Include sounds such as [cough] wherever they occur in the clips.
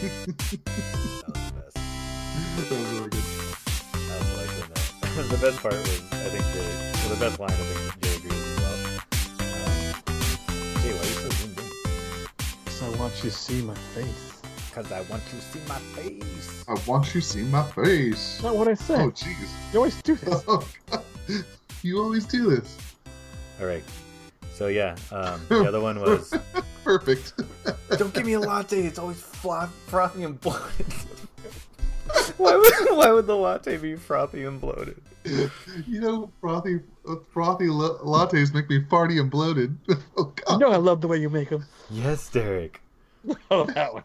the best. that was really good. I was like that. [laughs] the best part was I think the well, the best line I think Jay agrees as well. Um, Jay, why are you so zoomed in? So I want you to see my face. Because I want you to see my face. I want you to see my face. That's not what I said. Oh, jeez. You always do this. [laughs] Oh, You always do this. All right. So yeah, um, [laughs] the other one was Perfect. don't give me a latte. It's always flo- frothy and bloated. [laughs] why would why would the latte be frothy and bloated? you know, frothy, uh, frothy la- lattes make me farty and bloated. [laughs] Oh, You know I love the way you make them. Yes, Derek. [laughs] Oh, that one.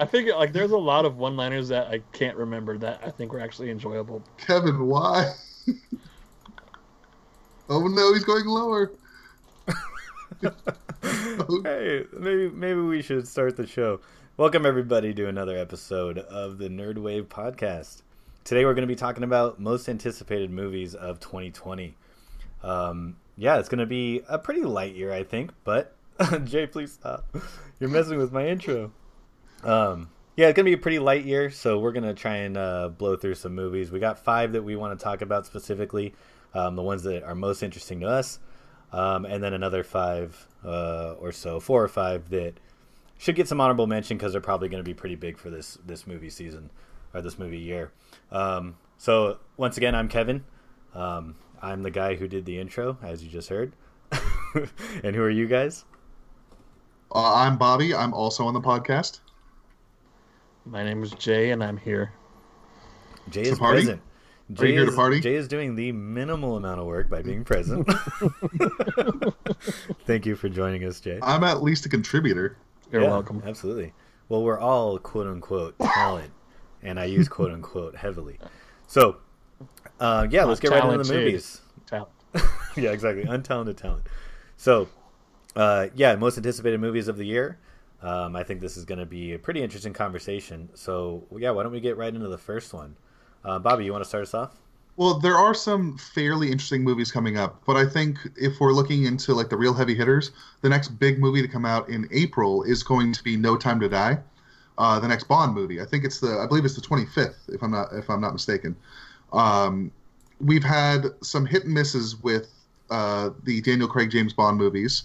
I think like there's a lot of one-liners that I can't remember that I think were actually enjoyable. Kevin, why? oh, no, he's going lower. hey, maybe maybe we should start the show. Welcome everybody to another episode of the NRDWave podcast. Today we're going to be talking about most anticipated movies of 2020. Um, yeah, it's going to be a pretty light year, I think. But [laughs] Jay, please stop. You're messing with my intro. Um, yeah, it's going to be a pretty light year, so we're going to try and uh, blow through some movies. We got five that we want to talk about specifically, um, the ones that are most interesting to us um, and then another five uh, or so, four or five that should get some honorable mention because they're probably going to be pretty big for this this movie season or this movie year. Um, so once again, I'm Kevin. Um, I'm the guy who did the intro, as you just heard. [laughs] and who are you guys? Uh, I'm Bobby. I'm also on the podcast. My name is Jay, and I'm here. Jay is party? present. Are Jay you here to party? Jay is doing the minimal amount of work by being present. [laughs] [laughs] Thank you for joining us, Jay. I'm at least a contributor. You're Yeah, welcome. Absolutely. Well, we're all quote unquote talent, and I use quote unquote heavily. So, uh, yeah, let's get right into the movies. Talent. [laughs] yeah, exactly. Untalented talent. So, uh, yeah, most anticipated movies of the year. Um, I think this is going to be a pretty interesting conversation. So, yeah, why don't we get right into the first one? Uh, Bobby, you want to start us off? Well, there are some fairly interesting movies coming up, but I think if we're looking into like the real heavy hitters, the next big movie to come out in April is going to be No Time to Die, uh, the next Bond movie. I think it's the I believe it's the 25th, if I'm not if I'm not mistaken. Um, we've had some hit and misses with uh, the Daniel Craig James Bond movies.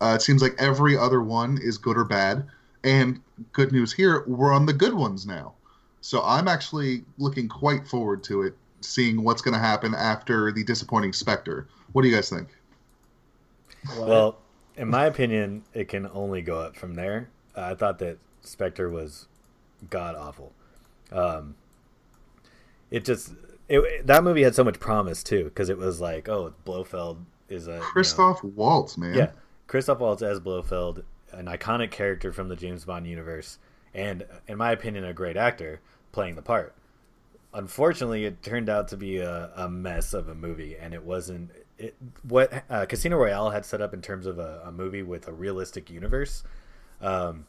Uh, it seems like every other one is good or bad, and good news here, we're on the good ones now. So I'm actually looking quite forward to it seeing what's going to happen after the disappointing Spectre. What do you guys think? Well, in my opinion, it can only go up from there. I thought that Spectre was god awful. Um, it just it, that movie had so much promise too because it was like, oh, Blofeld is a you know- Christoph Waltz, man. yeah, Christoph Waltz as Blofeld, an iconic character from the James Bond universe, and in my opinion, a great actor playing the part. Unfortunately, it turned out to be a, a mess of a movie, and it wasn't it, what uh, Casino Royale had set up in terms of a, a movie with a realistic universe. Um,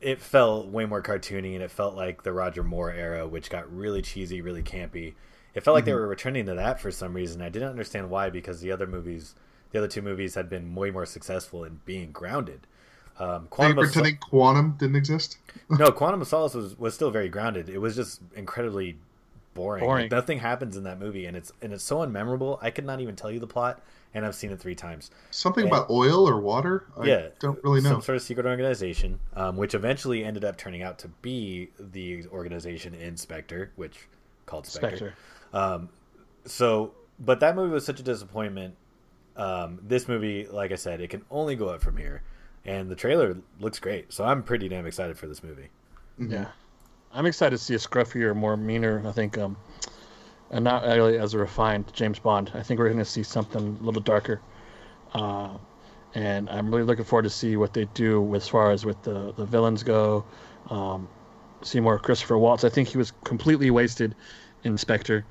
it felt way more cartoony, and it felt like the Roger Moore era, which got really cheesy, really campy. It felt like they were returning to that for some reason. I didn't understand why, because the other movies, the other two movies, had been way more successful in being grounded. Um, They Quantum of, pretending Quantum didn't exist. no, Quantum of Solace was, was still very grounded. It was just incredibly boring. Boring. Like, nothing happens in that movie, and it's and it's so unmemorable. I could not even tell you the plot, and I've seen it three times. Something Yeah. about oil or water? I yeah, don't really know. Some sort of secret organization, um, which eventually ended up turning out to be the organization Inspector, which called Spectre. Spectre. Um, so, but that movie was such a disappointment. Um, this movie, like I said, it can only go up from here, and the trailer looks great. So I'm pretty damn excited for this movie. Mhm. Yeah, I'm excited to see a scruffier, more meaner. I think, um, and not really as a refined James Bond. I think we're going to see something a little darker. Uh, and I'm really looking forward to see what they do as far as with the the villains go. Um, see more Christopher Waltz. I think he was completely wasted in Spectre,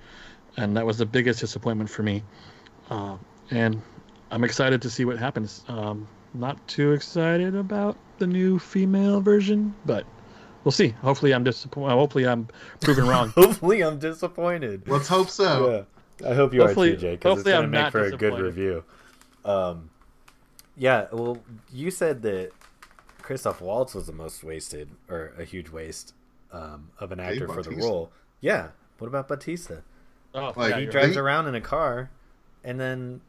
and that was the biggest disappointment for me. Uh, and I'm excited to see what happens. Um, not too excited about the new female version, but we'll see. Hopefully, I'm disappointed. Hopefully, I'm proven wrong. [laughs] Hopefully, I'm disappointed. Let's hope so. Yeah, I hope you Hopefully- are too, Jay, because it's hopefully going to I'm make not for a good disappointed. review. Um, yeah, well, you said that Christoph Waltz was the most wasted or a huge waste um, of an actor for the role. Yeah. What about Bautista? Oh, Like, yeah, he drives They- around in a car and then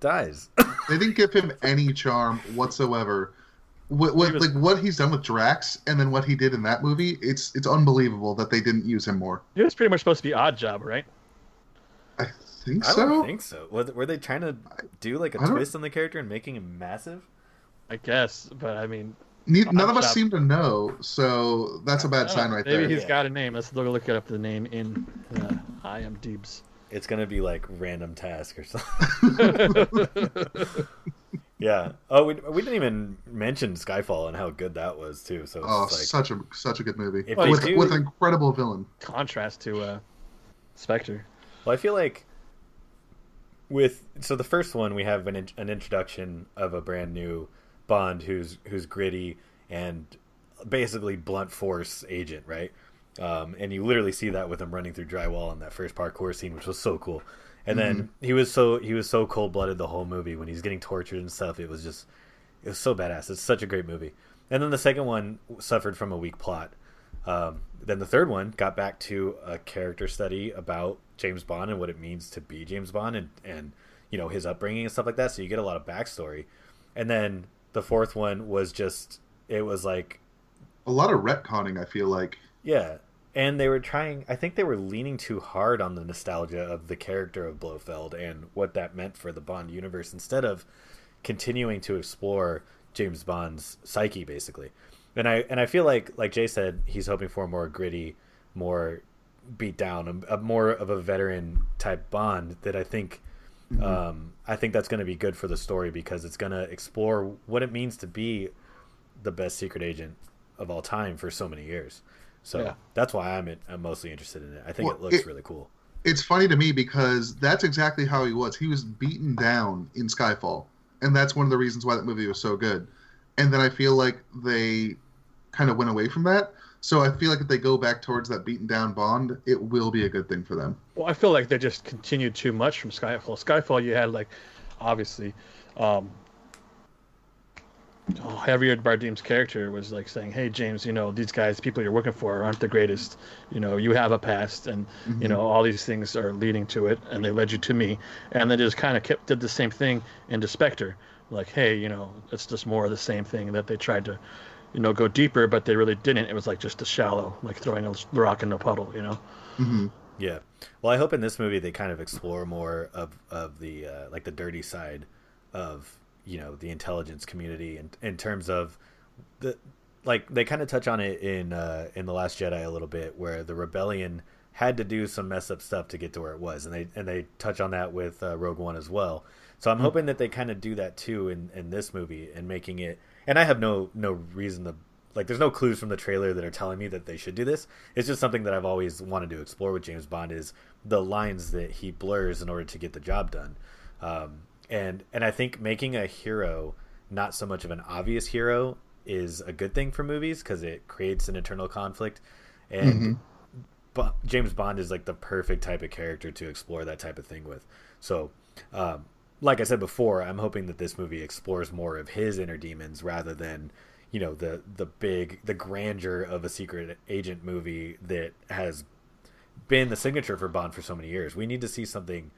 dies. They didn't give him any charm whatsoever. What, what was- like what he's done with Drax and then what he did in that movie, it's it's unbelievable that they didn't use him more. He was pretty much supposed to be Oddjob, right? I think I so. don't think so. Was, were they trying to do like a I don't- twist on the character and making him massive? I guess, but I mean, Ne- none of us job. seem to know, so that's a bad sign right maybe there. Maybe he's Yeah. got a name. Let's look, look up the name in uh, IMDb's. It's gonna be like random task or something. [laughs] [laughs] [laughs] yeah. Oh, we, we didn't even mention Skyfall and how good that was too. So it's Oh, like such a such a good movie If with do- with an incredible villain. Contrast to uh, Spectre. Well, I feel like with so the first one we have an in- an introduction of a brand new Bond who's who's gritty and basically blunt force agent, right? Um, and you literally see that with him running through drywall in that first parkour scene, which was so cool. And then he was so he was so cold blooded the whole movie when he's getting tortured and stuff. It was just it was so badass. It's such a great movie. And then the second one suffered from a weak plot. Um, then the third one got back to a character study about James Bond and what it means to be James Bond and, and you know his upbringing and stuff like that. So you get a lot of backstory. And then the fourth one was just it was like A lot of retconning, I feel like. yeah, and they were trying. I think they were leaning too hard on the nostalgia of the character of Blofeld and what that meant for the Bond universe instead of continuing to explore James Bond's psyche, basically. And I and I feel like, like Jay said, he's hoping for a more gritty, more beat down, a, a more of a veteran type Bond that I think. Um, I think that's going to be good for the story because it's going to explore what it means to be the best secret agent of all time for so many years. So Yeah. that's why I'm, I'm mostly interested in it. I think Well, it looks it- really cool. It's funny to me because that's exactly how he was. He was beaten down in Skyfall, and that's one of the reasons why that movie was so good. And then I feel like they kind of went away from that. So I feel like if they go back towards that beaten down Bond, it will be a good thing for them. Well, I feel like they just continued too much from Skyfall. Skyfall, you had like, obviously, um, oh, Javier Bardem's character was like saying, "Hey, James, you know these guys, people you're working for, aren't the greatest. You know, you have a past, and you know all these things are leading to it, and they led you to me." And they just kind of kept did the same thing into Spectre, like, "Hey, you know, it's just more of the same thing that they tried to." You know, go deeper, but they really didn't. It was like just a shallow, like throwing a rock in a puddle. You know. hmm Yeah. Well, I hope in this movie they kind of explore more of of the uh, like the dirty side of you know the intelligence community in in terms of the like they kind of touch on it in uh, in the Last Jedi a little bit, where the rebellion had to do some mess up stuff to get to where it was, and they and they touch on that with uh, Rogue One as well. So I'm hoping that they kind of do that too in in this movie and making it. And I have no no reason to like. There's no clues from the trailer that are telling me that they should do this. It's just something that I've always wanted to explore with James Bond is the lines that he blurs in order to get the job done. Um, and and I think making a hero not so much of an obvious hero is a good thing for movies because it creates an internal conflict. And Bo- James Bond is like the perfect type of character to explore that type of thing with. So, um, like I said before, I'm hoping that this movie explores more of his inner demons rather than, you know, the the big the grandeur of a secret agent movie that has been the signature for Bond for so many years. We need to see something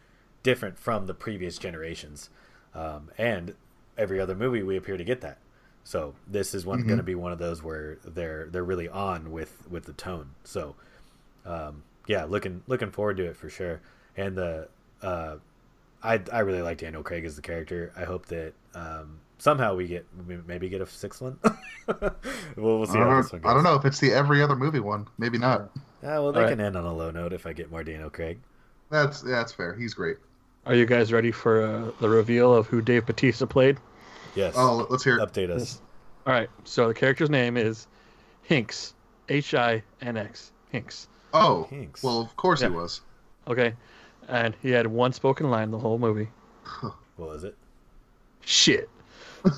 different from the previous generations, um, and every other movie we appear to get that. So this is one going to be one of those where they're they're really on with with the tone. So um, yeah, looking looking forward to it for sure. And the uh, I I really like Daniel Craig as the character. I hope that um, somehow we get maybe get a sixth one. [laughs] we'll, we'll see I, how don't, this one know- goes. I don't know if it's the every other movie one. Maybe not. Yeah, well, they All right. can end on a low note if I get more Daniel Craig. That's that's fair. He's great. Are you guys ready for uh, the reveal of who Dave Bautista played? Yes. Oh, let's hear it. Update us. All right. So the character's name is Hinx, H I N X, Hinx. Oh, Hinx. well, of course Yeah. he was. Okay, and he had one spoken line the whole movie. What was it? Shit.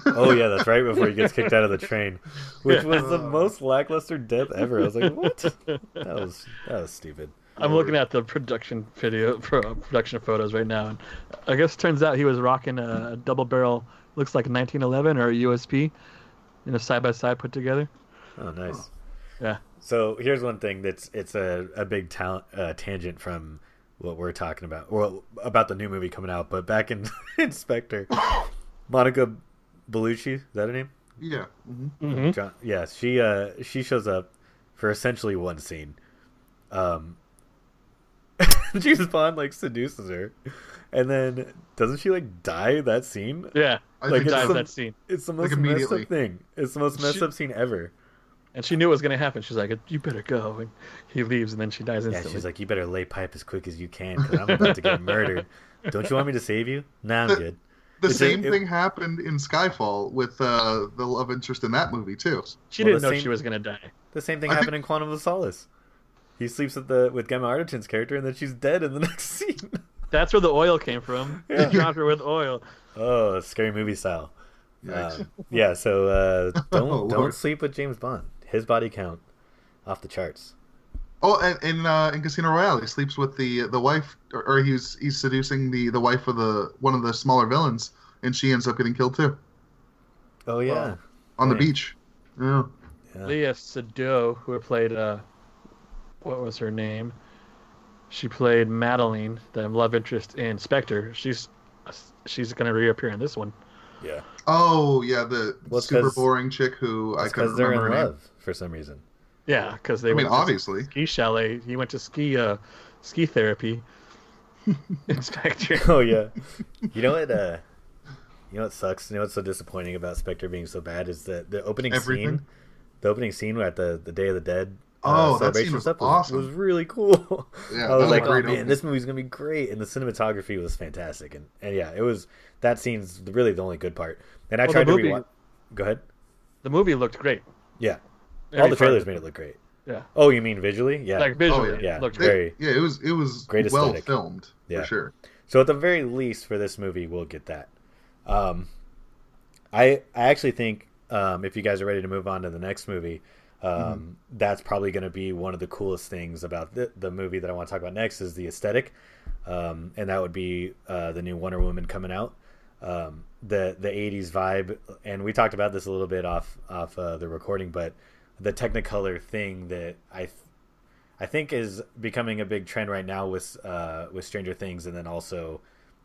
Oh yeah, that's right before he gets kicked out of the train, which was the [laughs] most lackluster death ever. I was like, what? That was that was stupid. I'm looking at the production video, pro, production photos right now, and I guess turns out he was rocking a double barrel, looks like a 1911 or a USP, you know, side by side put together. Oh, nice. Yeah. So here's one thing that's it's a, a big talent uh, tangent from what we're talking about, well, about the new movie coming out. But back in [laughs] Inspector, Monica Bellucci, is that her name? Yeah. hmm Mm-hmm. John, yeah, she uh she shows up for essentially one scene. Um, [laughs] James Bond like seduces her, and then doesn't she like die that scene? Yeah. I Like, think it's some- that scene, It's the Like, most messed immediately. up thing. It's the most messed She- up scene ever. and she knew it was gonna happen. She's like, "You better go," and he leaves, and then she dies Yeah, she's like, you better lay pipe as quick as you can because I'm about to get murdered. Don't you want me to save you? Nah, I'm good. The It's a- same it- thing happened in Skyfall with uh, the love interest in that movie too. she well, didn't the know same- she was gonna die. The same thing I happened think- in Quantum of Solace. He sleeps with the with Gemma Arterton's character, and then she's dead in the [laughs] next scene. That's where the oil came from. [laughs] Yeah. They dropped her with oil. Oh, scary movie style. Yikes. Um, yeah, so uh, [laughs] don't Oh, don't sleep with James Bond. His body count off the charts. Oh, and in uh, in Casino Royale, he sleeps with the the wife, or, or he's he's seducing the the wife of the one of the smaller villains, and she ends up getting killed too Oh yeah, on the beach. Yeah. yeah. Léa Seydoux, who played uh, what was her name? She played Madeleine, the love interest in Spectre. She's she's gonna reappear in this one. yeah. Oh yeah, the Well, it's super 'cause- boring chick who I couldn't Because they're in remember her name. love for some reason. Yeah, because they I mean, to obviously. ski chalet. He went to ski uh ski therapy. [laughs] in Spectre. [laughs] Oh yeah. You know what? Uh, you know what sucks? You know what's so disappointing about Spectre being so bad is that the opening Everything? scene, the opening scene at the the Day of the Dead. Oh, uh, that scene celebration was awesome. was really cool. [laughs] Yeah, I was was like, oh great man, opening. this movie's gonna be great, and the cinematography was fantastic, and, and yeah, it was. That scene's really the only good part. And I Well, tried the to movie- rewatch. Go ahead. The movie looked great. Yeah, Very all the fun. trailers made it look great. Yeah, Oh, you mean visually? Yeah. like visually, yeah. it looked They- great. Very- yeah, it was it was Great well aesthetic. filmed Yeah. for sure. So at the very least, for this movie, we'll get that. Um, I I actually think um, if you guys are ready to move on to the next movie, um, that's probably going to be one of the coolest things about the, the movie that I want to talk about next is the aesthetic, um, and that would be uh, the new Wonder Woman coming out. Um, the the '80s vibe, and we talked about this a little bit off off uh, the recording, but the Technicolor thing that I th- I think is becoming a big trend right now with uh, with Stranger Things and then also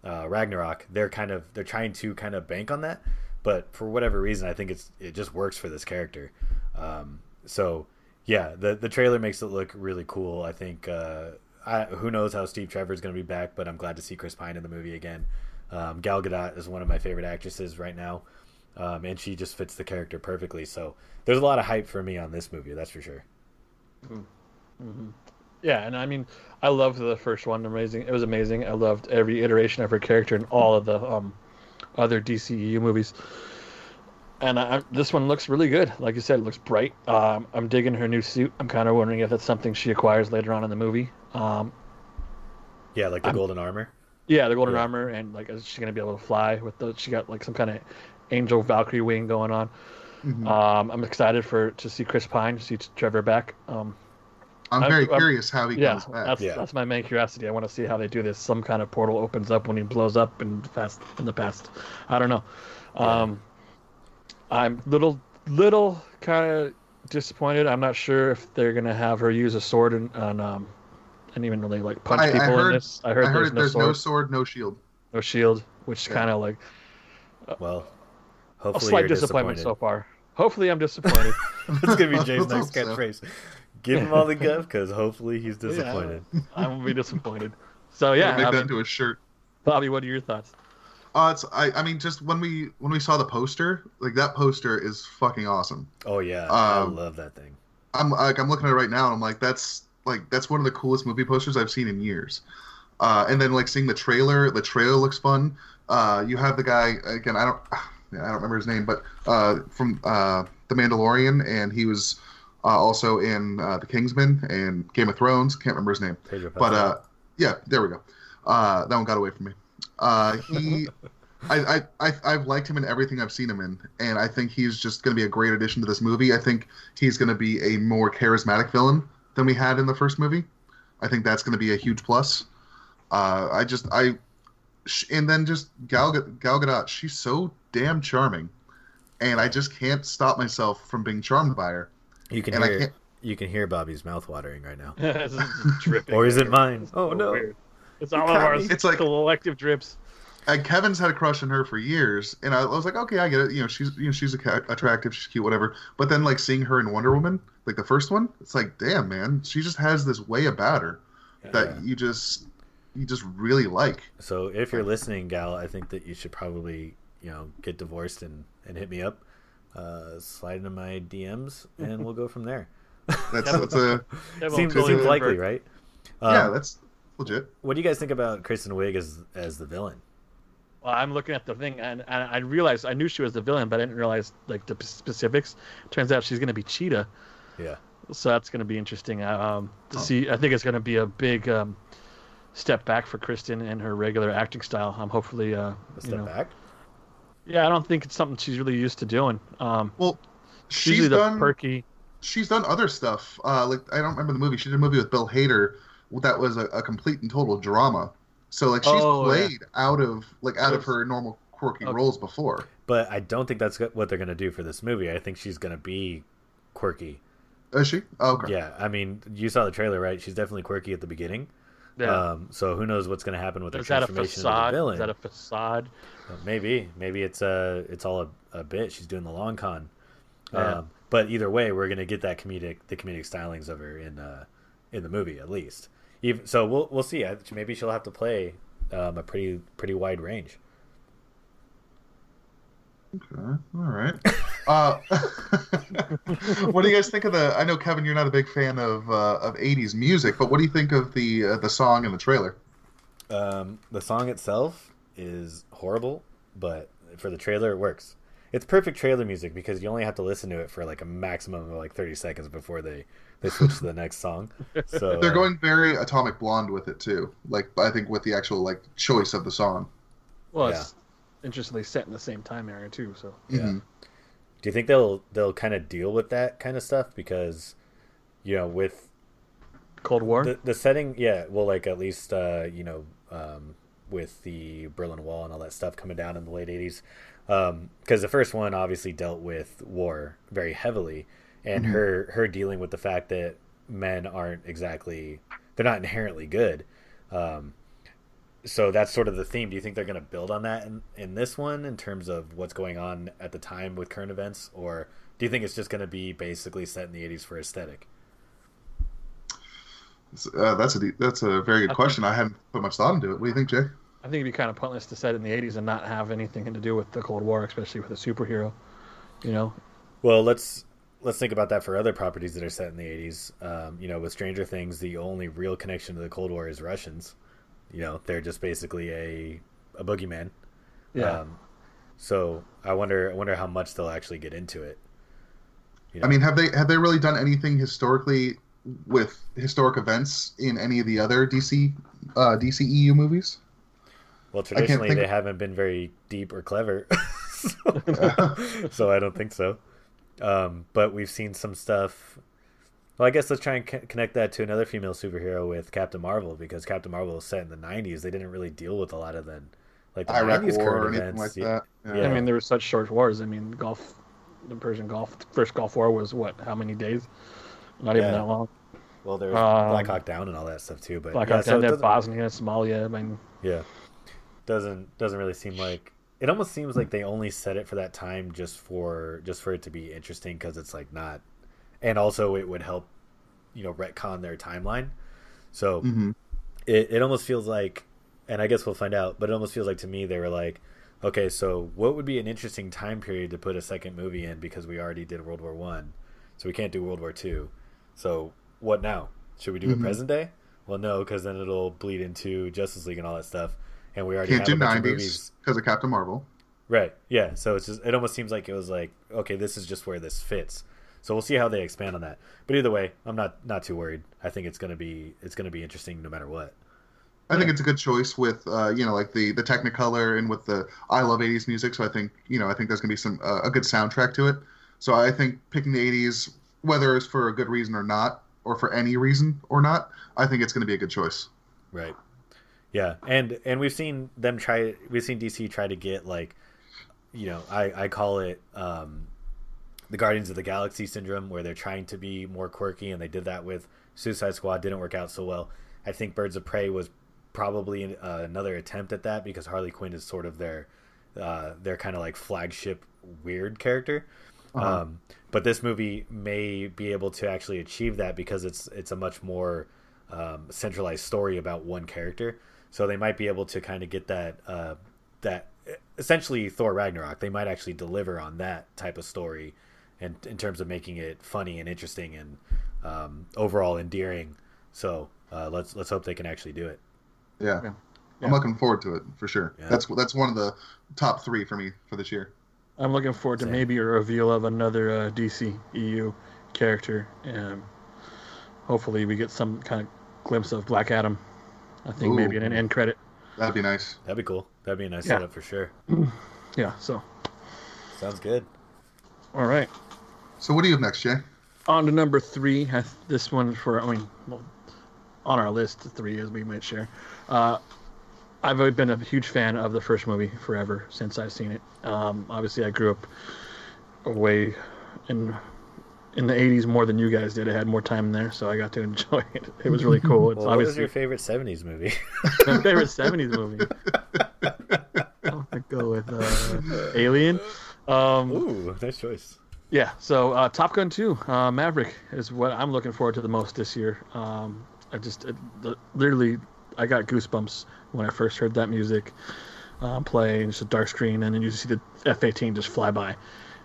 uh, Ragnarok. They're kind of they're trying to kind of bank on that, but for whatever reason, I think it's it just works for this character. Um, so yeah, the the trailer makes it look really cool. I think uh, I, who knows how Steve Trevor is going to be back, but I'm glad to see Chris Pine in the movie again. Um, Gal Gadot is one of my favorite actresses right now, um, and she just fits the character perfectly. So there's a lot of hype for me on this movie, that's for sure. Yeah, and I mean, I loved the first one. Amazing, it was amazing. I loved every iteration of her character in all of the um, other DCEU movies. And I, I- this one looks really good. Like you said, it looks bright. Um, I'm digging her new suit. I'm kind of wondering if that's something she acquires later on in the movie. Um, Yeah, like the I'm- golden armor. yeah, the golden Yeah. armor, and like, is she gonna be able to fly with the? She got like some kind of angel Valkyrie wing going on. Mhm. Um, I'm excited for to see Chris Pine, to see Trevor back. Um, I'm I'm- very I'm- curious how he yeah, comes back. that's Yeah. that's my main curiosity. I want to see how they do this. Some kind of portal opens up when he blows up in fast in the past. I don't know. Um, I'm little little kind of disappointed. I'm not sure if they're gonna have her use a sword and, and um and even really like punch I- I people heard- in this. I heard, I heard there's, it, no, there's sword, no sword, no shield. no shield, which Yeah. kind of like Well, a hopefully slight you're disappointment so far. Hopefully, I'm disappointed. [laughs] That's gonna be [laughs] Jay's next hope so. catchphrase. Give him all the guff, because hopefully he's disappointed. I'm gonna be disappointed. So Yeah, yeah, make I that mean, into a shirt. Bobby, what are your thoughts? Uh, it's I, I mean, just when we when we saw the poster, like that poster is fucking awesome. Oh yeah, I Um, love that thing. I'm like I'm looking at it right now, and I'm like, that's like that's one of the coolest movie posters I've seen in years. Uh, and then like seeing the trailer, the trailer looks fun. Uh, you have the guy again. I don't, [sighs] yeah, I don't remember his name, but uh, from uh, the Mandalorian, and he was uh, also in uh, the Kingsman and Game of Thrones. Can't remember his name, Pedro but uh, yeah, there we go. Uh, that one got away from me. Uh, he. I, I, I, I've liked him in everything I've seen him in, and I think he's just going to be a great addition to this movie. I think he's going to be a more charismatic villain than we had in the first movie. I think that's going to be a huge plus. Uh, I just I, sh- and then just Gal, Ga- Gal Gadot, she's so damn charming, and I just can't stop myself from being charmed by her. You can And I hear can't- you can hear Bobby's mouth watering right now. [laughs] This is dripping Or is it mine? Oh, so no. weird. It's all You of caught our me. It's like- collective drips. And Kevin's had a crush on her for years, and I was like, okay, I get it. You know, she's you know she's a- attractive, she's cute, whatever. But then like seeing her in Wonder Woman, like the first one, it's like, damn, man, she just has this way about her that you just you just really like. So if you're listening, gal, I think that you should probably you know get divorced and and hit me up, uh, slide into my DMs, and we'll go from there. That's [laughs] that's a That seems seems likely, over. right? yeah, Um, that's legit. what do you guys think about Kristen Wiig as as the villain? Well, I'm looking at the thing, and, and I realized I knew she was the villain, but I didn't realize like the specifics. Turns out she's going to be Cheetah, Yeah, so that's going to be interesting. Um, to Oh. see, I think it's going to be a big um, step back for Kristen and her regular acting style. I'm hopefully, uh, a you step know, back. yeah, I don't think it's something she's really used to doing. Um, Well, she's she's usually the done perky. she's done other stuff. Uh, like I don't remember the movie. She did a movie with Bill Hader that was a, a complete and total drama. So like she's Oh, yeah. played out of like out of her normal quirky Okay. roles before. But I don't think that's what they're gonna do for this movie. I think she's gonna be quirky. Is she? Oh, okay. Yeah, I mean, you saw the trailer, right? She's definitely quirky at the beginning. Yeah. Um, so who knows what's gonna happen with her is that a transformation into facade? the villain? Is that a facade? Uh, Maybe, maybe it's a it's all a, a bit. She's doing the long con. Yeah. Um, but either way, we're gonna get that comedic the comedic stylings of her in uh, in the movie at least. Even so, we'll we'll see. Maybe she'll have to play um, a pretty pretty wide range. Okay, all right. Uh, [laughs] what do you guys think of the? I know Kevin, you're not a big fan of uh, of '80s music, but what do you think of the uh, the song and the trailer? Um, the song itself is horrible, but for the trailer, it works. It's perfect trailer music because you only have to listen to it for like a maximum of like thirty seconds before they they switch to the next song. [laughs] So They're uh, going very Atomic Blonde with it too. Like I think with the actual like choice of the song. Well, Yeah. it's interestingly set in the same time area too. So Yeah. Mhm. Do you think they'll they'll kind of deal with that kind of stuff because you know with Cold War. the the setting? Yeah, well, like at least uh, you know um, with the Berlin Wall and all that stuff coming down in the late '80s, because the first one obviously dealt with war very heavily, and Mhm. her her dealing with the fact that men aren't exactly they're not inherently good. Um, so that's sort of the theme. Do you think they're going to build on that in, in this one in terms of what's going on at the time with current events, or do you think it's just going to be basically set in the '80s for aesthetic? Uh, that's a that's a very good I question. I hadn't put much thought into it. What do you think, Jay? I think it'd be kind of pointless to set it in the '80s and not have anything to do with the Cold War, especially with a superhero. You know, Well, let's let's think about that for other properties that are set in the '80s. Um, you know, with Stranger Things, the only real connection to the Cold War is Russians. You know, they're just basically a a boogeyman. yeah. Um, so I wonder I wonder how much they'll actually get into it. You I mean, have they have they really done anything historically with historic events in any of the other DC uh, DCEU movies? Well, traditionally they of- haven't been very deep or clever, [laughs] [laughs] so I don't think so. Um, but we've seen some stuff. Well, I guess let's try and co- connect that to another female superhero with Captain Marvel because Captain Marvel was set in the '90s. They didn't really deal with a lot of the like the Iraq '90s War current or anything events. like Yeah. that. Yeah. I mean, there were such short wars. I mean, Gulf, the Persian Gulf, the first Gulf War was what? How many days? Not even that long. Well, there was Um, Black Hawk Down and all that stuff too. But Black yeah, Hawk so Down, it Bosnia, Somalia. I mean, Yeah. Doesn't doesn't really seem like it almost seems like they only set it for that time just for just for it to be interesting because it's like not and also it would help you know retcon their timeline. So hmm it it almost feels like and I guess we'll find out, but it almost feels like to me they were like okay, so what would be an interesting time period to put a second movie in because we already did World War 1. So we can't do World War 2. So what now? Should we do Mhm. it present day? Well, no, because then it'll bleed into Justice League and all that stuff, and we already Can't have do '90s because of Captain Marvel. Right? Yeah. So it's just it almost seems like it was like okay, this is just where this fits. So we'll see how they expand on that. But either way, I'm not not too worried. I think it's gonna be it's gonna be interesting no matter what. I think it's a good choice with uh, you know like the the Technicolor and with the I love '80s music. So I think you know I think there's gonna be some uh, a good soundtrack to it. So I think picking the '80s, whether it's for a good reason or not, or for any reason or not, I think it's gonna be a good choice. Right. Yeah, and and we've seen them try. We've seen DC try to get like you know, I I call it um, the Guardians of the Galaxy syndrome, where they're trying to be more quirky, and they did that with Suicide Squad. Didn't work out so well. I think Birds of Prey was probably uh, another attempt at that because Harley Quinn is sort of their uh, their kind of like flagship weird character. Uh-huh. Um, but this movie may be able to actually achieve that because it's it's a much more um, centralized story about one character. So they might be able to kind of get that uh, that essentially Thor Ragnarok. They might actually deliver on that type of story, and in terms of making it funny and interesting and um, overall endearing. So uh, let's let's hope they can actually do it. Yeah. Yeah. I'm looking forward to it for sure. Yeah. That's that's one of the top three for me for this year. I'm looking forward to maybe a reveal of another uh, DC EU character. and hopefully, we get some kind of glimpse of Black Adam. I think maybe in an end credit. That'd be nice. That'd be cool. That'd be a nice Yeah. setup for sure. [clears throat] Yeah. So, Sounds good. all right. So what do you have next, Jay? On to number three. I- This one for I mean, well, on our list, three as we might share. Uh, I've always been a huge fan of the first movie forever since I've seen it. Um, obviously, I grew up way in in the '80s more than you guys did. I had more time there, so I got to enjoy it. It was really cool. It's [laughs] Well, what was your favorite '70s movie? [laughs] [laughs] my favorite '70s movie. I'm gonna go with uh, Alien. Um, Ooh, nice choice. yeah, so uh, Top Gun 2, uh, Maverick is what I'm looking forward to the most this year. Um, I just it, the, literally I got goosebumps when I first heard that music uh, play, and it's a dark screen, and then you see the F-18 just fly by,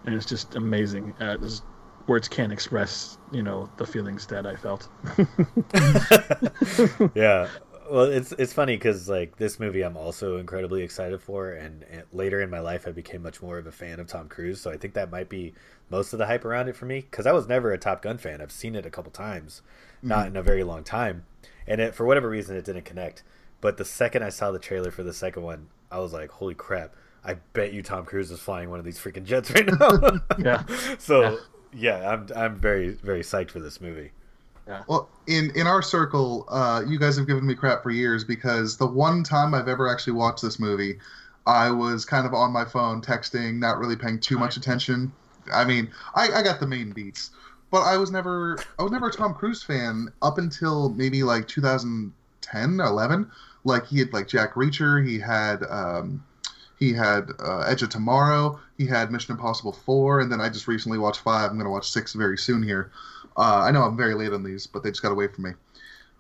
and it's just amazing. Uh, there's- words can't express, you know, the feelings that I felt. [laughs] [laughs] yeah. Well, it's it's funny because like this movie, I'm also incredibly excited for, and, and later in my life, I became much more of a fan of Tom Cruise. So I think that might be most of the hype around it for me because I was never a Top Gun fan. I've seen it a couple times, not mm-hmm. in a very long time, and it for whatever reason it didn't connect. But the second I saw the trailer for the second one, I was like, "Holy crap! I bet you Tom Cruise is flying one of these freaking jets right now." Yeah. [laughs] So yeah, I'm I'm very very psyched for this movie. Well, in in our circle, uh, you guys have given me crap for years because the one time I've ever actually watched this movie, I was kind of on my phone texting, not really paying too much attention. I mean, I, I got the main beats, but I was never I was never a Tom Cruise fan up until maybe like 2010, 11. Like he had like Jack Reacher, he had um, he had uh, Edge of Tomorrow, he had Mission Impossible 4, and then I just recently watched five. I'm gonna watch six very soon here. Uh, I know I'm very late on these, but they just got away from me.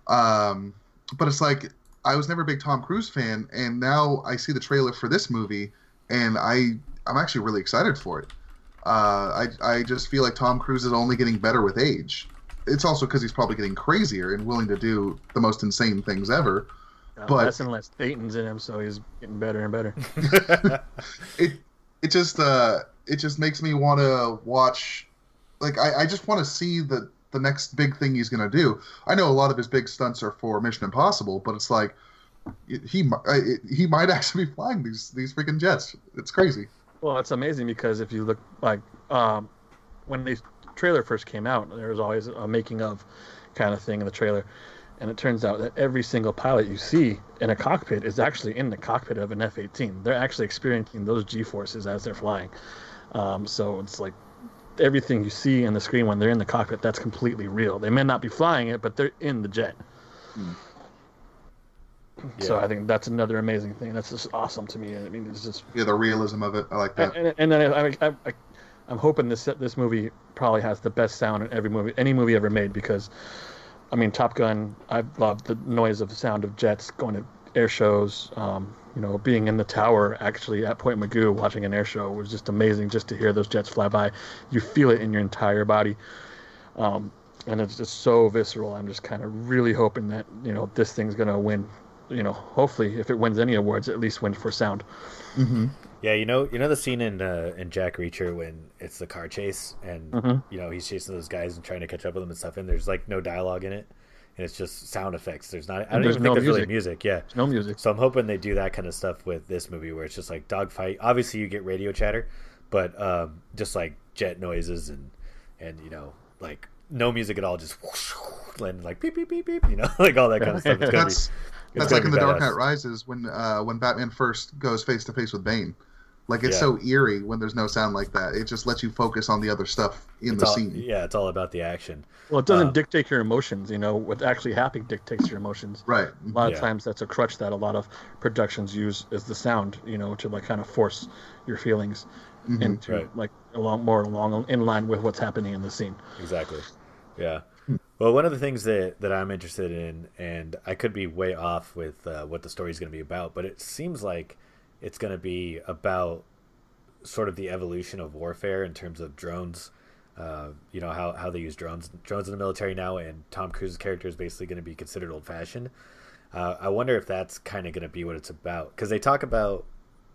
Um, but it's like I was never a big Tom Cruise fan, and now I see the trailer for this movie, and I I'm actually really excited for it. Uh, I I just feel like Tom Cruise is only getting better with age. It's also because he's probably getting crazier and willing to do the most insane things ever. Uh, But- less and less Thetans in him, so he's getting better and better. [laughs] [laughs] it it just uh it just makes me want to watch like I, I just want to see the the next big thing he's gonna do. I know a lot of his big stunts are for mission impossible but it's like he mi- I- he might [laughs] actually be flying these these freaking jets. It's crazy. Well, it's amazing because if you look like um, when the trailer first came out, there was always a making of kind of thing in the trailer, and it turns out that every single pilot you see in a cockpit is actually in the cockpit of an F-18. They're actually experiencing those G-forces as they're flying. Um, so it's like everything you see in the screen when they're in the cockpit, that's completely real. They may not be flying it, but they're in the jet. So Yeah. I think that's another amazing thing. That's just awesome to me. I mean, it's just yeah the realism of it i like that and, and then I, I, I, I'm hoping this this movie probably has the best sound in every movie, any movie ever made. Because, I mean, Top Gun, I love the noise of the sound of jets going to air shows. Um, you know, being in the tower actually at Point Mugu watching an air show was just amazing. Just to hear those jets fly by, you feel it in your entire body. Um, and it's just so visceral. I'm just kind of really hoping that you know this thing's gonna win. You know, hopefully, if it wins any awards, at least win for sound. hmm Yeah, you know, you know the scene in uh, in Jack Reacher when it's the car chase and Mhm. you know he's chasing those guys and trying to catch up with them and stuff, and there's like no dialogue in it, and it's just sound effects. There's not. I don't even no think there's really music. music. Yeah. There's no music. So I'm hoping they do that kind of stuff with this movie, where it's just like dogfight. Obviously, you get radio chatter, but um, just like jet noises and and you know like no music at all, just whoosh, whoosh, and like beep beep beep beep. You know, [laughs] like all that kind of stuff. It's gonna that's be, that's like in be the dark knight rises when uh when batman first goes face to face with bane Like it's Yeah. so eerie when there's no sound like that. It just lets you focus on the other stuff in It's the all, scene. yeah, it's all about the action. Well, it doesn't Uh, dictate your emotions. You know, what's actually happening dictates your emotions. Right. A lot Yeah. of times, that's a crutch that a lot of productions use is the sound. You know, to like kind of force your feelings Mhm. into Right. like along more along in line with what's happening in the scene. Exactly. Yeah. Well, one of the things that, that I'm interested in, and I could be way off with uh, what the story's going to be about, but it seems like it's going to be about sort of the evolution of warfare in terms of drones. Uh, you know how, how they use drones drones in the military now, and Tom Cruise's character is basically going to be considered old fashioned. Uh, I wonder if that's kind of going to be what it's about because they talk about.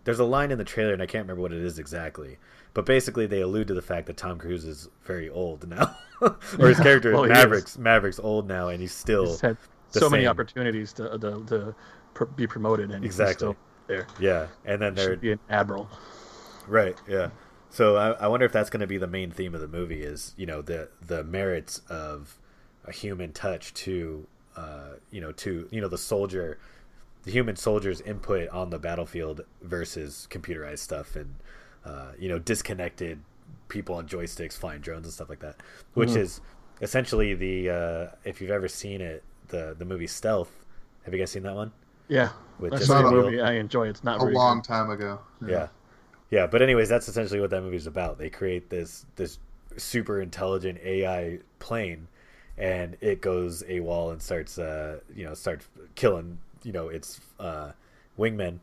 There's a line in the trailer, and I can't remember what it is exactly, but basically they allude to the fact that Tom Cruise is very old now, [laughs] or his character Well, Maverick's Maverick's old now, and he's still He's so many opportunities to to, to pr- be promoted, and he's Exactly. still there. yeah. And then they're Should be an admiral. Right. Yeah. So I, I wonder if that's going to be the main theme of the movie is you know the the merits of a human touch to uh, you know to you know the soldier, the human soldier's input on the battlefield versus computerized stuff and uh, you know disconnected people on joysticks flying drones and stuff like that, which Mhm. is essentially the uh, if you've ever seen it the the movie Stealth. Have you guys seen that one? Yeah, With that's Jessica not a movie I enjoy. It's not A very long good. time ago. yeah. Yeah. But anyways that's essentially what that movie's about. They create this this super intelligent ai plane and it goes AWOL and starts uh you know starts killing you know its uh wingmen.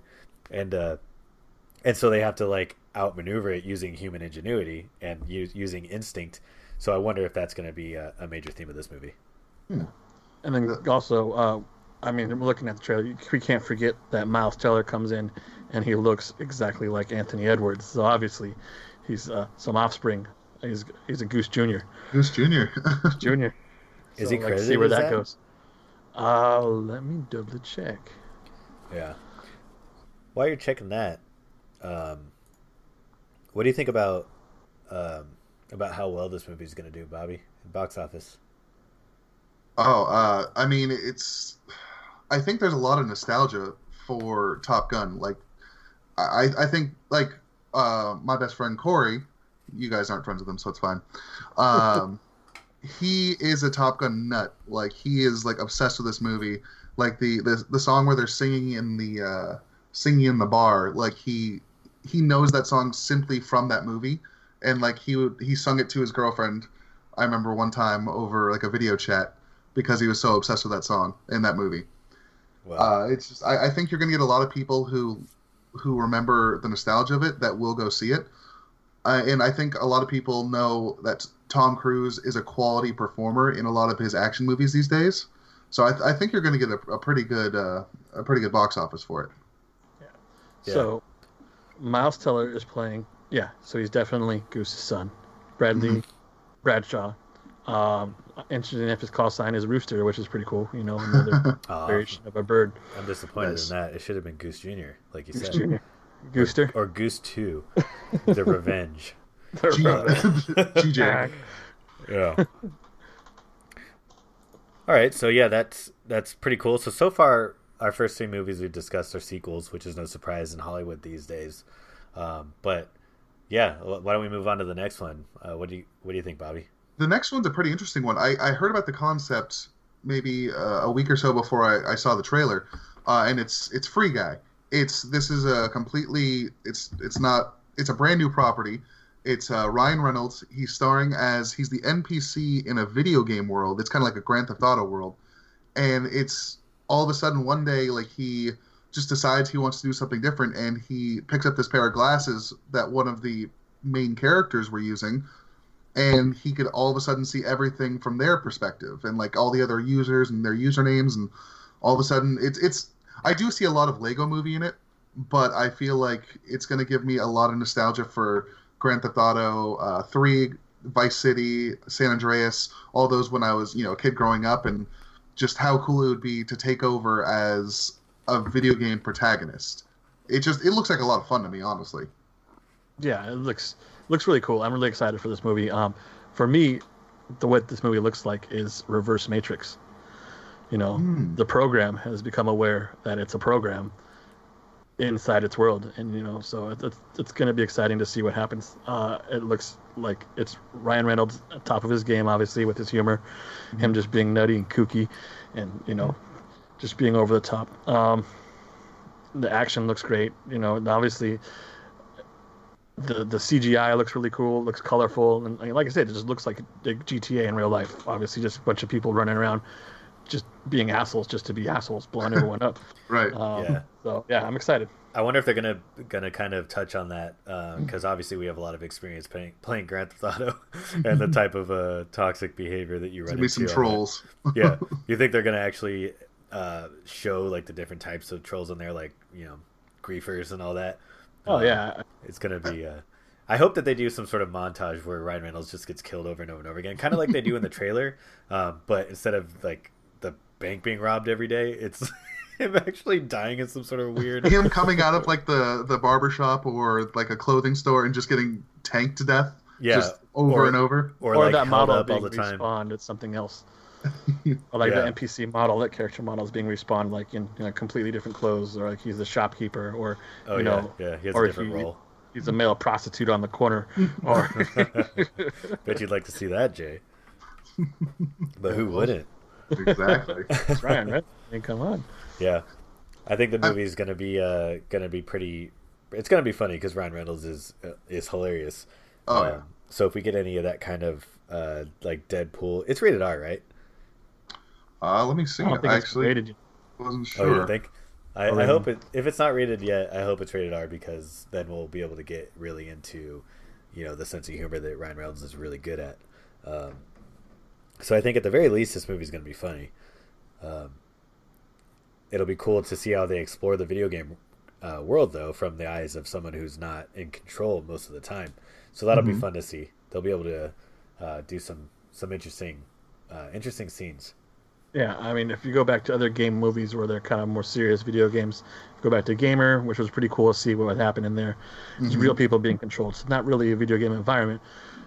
And uh and so they have to like outmaneuver it using human ingenuity and use, using instinct. So i wonder if that's going to be a, a major theme of this movie. And then also, uh, I mean, looking at the trailer. We can't forget that Miles Teller comes in, and he looks exactly like Anthony Edwards. So obviously, he's uh, some offspring. He's he's a Goose Junior. Goose Junior. [laughs] Junior. Is So, he like, See where that that? goes. Uh, let me double check. Yeah. While you're checking that, um, what do you think about um, about how well this movie is going to do, Bobby, box office? Oh, uh, I mean, it's. I think there's a lot of nostalgia for Top Gun. Like, I, I think like uh, my best friend Corey. You guys aren't friends with him, so it's fine. Um, [laughs] he is a Top Gun nut. Like, he is like obsessed with this movie. Like the the, the song where they're singing in the uh, singing in the bar. Like he he knows that song simply from that movie, and like he would he sung it to his girlfriend. I remember one time over like a video chat because he was so obsessed with that song in that movie. Well, Uh, it's just, I, I think you're going to get a lot of people who who remember the nostalgia of it that will go see it, uh, and I think a lot of people know that Tom Cruise is a quality performer in a lot of his action movies these days. So I, I think you're going to get a, a pretty good uh, a pretty good box office for it. Yeah. So, Miles Teller is playing. Yeah, so he's definitely Goose's son. Bradley Mhm. Bradshaw. Um, interesting if his call sign is Rooster, which is pretty cool. You know, another [laughs] [laughs] aw, variation of a bird. I'm disappointed Nice. in that. It should have been Goose Junior, like you Goose said, Junior. Gooster. or Goose Two, [laughs] the Revenge. G- GJ. Yeah. All right, so yeah, that's that's pretty cool. So so far, our first three movies we've discussed are sequels, which is no surprise in Hollywood these days. Um, but yeah, why don't we move on to the next one? Uh, what do you what do you think, Bobby? The next one's a pretty interesting one. I, I heard about the concept maybe uh, a week or so before I, I saw the trailer, uh, and it's it's Free Guy. It's this is a completely it's it's not it's a brand new property. It's uh, Ryan Reynolds. He's starring as he's the NPC in a video game world. It's kind of like a Grand Theft Auto world, and it's all of a sudden one day like he just decides he wants to do something different, and he picks up this pair of glasses that one of the main characters were using and he could all of a sudden see everything from their perspective and like all the other users and their usernames and all of a sudden it's it's I do see a lot of Lego movie in it, but I feel like it's going to give me a lot of nostalgia for Grand Theft Auto uh, 3, Vice City, San Andreas, all those when I was, you know, a kid growing up and just how cool it would be to take over as a video game protagonist. It just it looks like a lot of fun to me, honestly. Yeah, it looks looks really cool. I'm really excited for this movie. Um, for me, the what this movie looks like is reverse Matrix. You know, Hmm. the program has become aware that it's a program, inside its world, and you know, so it's it's, it's going to be exciting to see what happens. Uh, it looks like it's Ryan Reynolds at top of his game, obviously with his humor, mm-hmm. him just being nutty and kooky, and you know, just being over the top. Um, the action looks great, you know, obviously. The, the CGI looks really cool, looks colorful, and like I said, it just looks like GTA in real life. Obviously, just a bunch of people running around just being assholes just to be assholes, blowing everyone up. [laughs] right. Um, yeah. So yeah, I'm excited. I wonder if they're gonna gonna kind of touch on that because um, obviously we have a lot of experience playing playing Grand Theft Auto [laughs] and the type of uh, toxic behavior that you run into. some trolls. [laughs] yeah. You think they're gonna actually uh, show like the different types of trolls in there, like you know, griefers and all that? Oh uh, yeah. It's gonna be. Uh, I hope that they do some sort of montage where Ryan Reynolds just gets killed over and over and over again, kind of like they do in the trailer, [laughs] um, but instead of like the bank being robbed every day. It's [laughs] him actually dying in some sort of weird. Him coming out of like the the barber shop or like a clothing store and just getting tanked to death. Yeah, just over or, and over. Or, or like that model being all the time. respawned. It's something else. [laughs] or like yeah. the NPC model, that character model is being respawned like in you know, completely different clothes, or like he's a shopkeeper, or oh, you know, yeah, yeah, he has a different he, role. He's a male prostitute on the corner. [laughs] Or [laughs] bet you'd like to see that, Jay. But who wouldn't? Exactly. [laughs] That's Ryan, right? I mean, come on. Yeah, I think the movie is gonna be uh gonna be pretty. It's gonna be funny because Ryan Reynolds is uh, is hilarious. Oh um, yeah. So if we get any of that kind of uh like Deadpool, it's rated R, right? Uh, let me see. I, I actually rated. wasn't sure. Oh, you think? I, I, hope it. If it's not rated yet, I hope it's rated R because then we'll be able to get really into, you know, the sense of humor that Ryan Reynolds is really good at. Um, so I think at the very least, this movie is going to be funny. Um, it'll be cool to see how they explore the video game uh, world, though, from the eyes of someone who's not in control most of the time. So that'll mm-hmm. be fun to see. They'll be able to uh, do some some interesting uh, interesting scenes. Yeah, I mean, if you go back to other game movies where they're kind of more serious video games, go back to Gamer, which was pretty cool to see what would happen in there. It's mm-hmm. real people being controlled. It's not really a video game environment,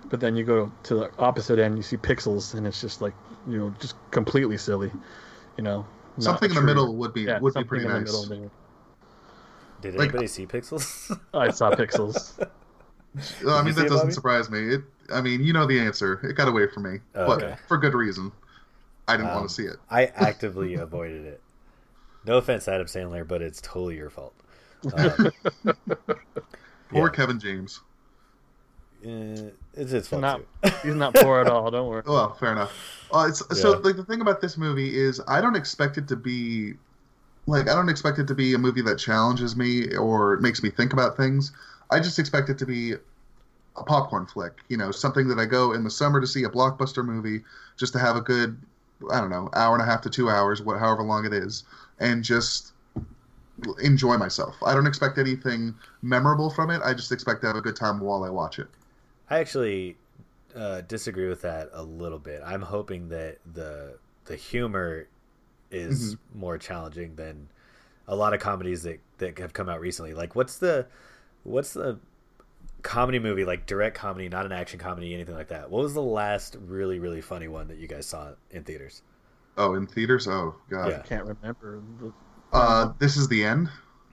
but then you go to the opposite end, you see pixels, and it's just like you know, just completely silly. You know, something in the middle would be yeah, would be pretty nice. Middle, Did like, anybody see Pixels? [laughs] I saw Pixels. I mean, that doesn't it, surprise me. It, I mean, you know the answer. It got away from me, oh, but okay. for good reason. I didn't um, want to see it. I actively [laughs] avoided it. No offense, Adam Sandler, but it's totally your fault. [laughs] Um, Poor yeah. Kevin James. Uh, it's his fault not, too. [laughs] he's not poor at all. Don't worry. Well, fair enough. Uh, it's, yeah. So, like, the thing about this movie is, I don't expect it to be, like, I don't expect it to be a movie that challenges me or makes me think about things. I just expect it to be a popcorn flick. You know, something that I go in the summer to see a blockbuster movie, just to have a good, I don't know, hour and a half to two hours, what, however long it is, and just enjoy myself. I don't expect anything memorable from it. I just expect to have a good time while I watch it. I actually uh, disagree with that a little bit. I'm hoping that the the humor is mm-hmm. more challenging than a lot of comedies that that have come out recently. Like, what's the what's the comedy movie like direct comedy, not an action comedy, anything like that? What was the last really really funny one that you guys saw in theaters? Oh, in theaters? Oh god, yeah. I can't remember. Uh, this is the end.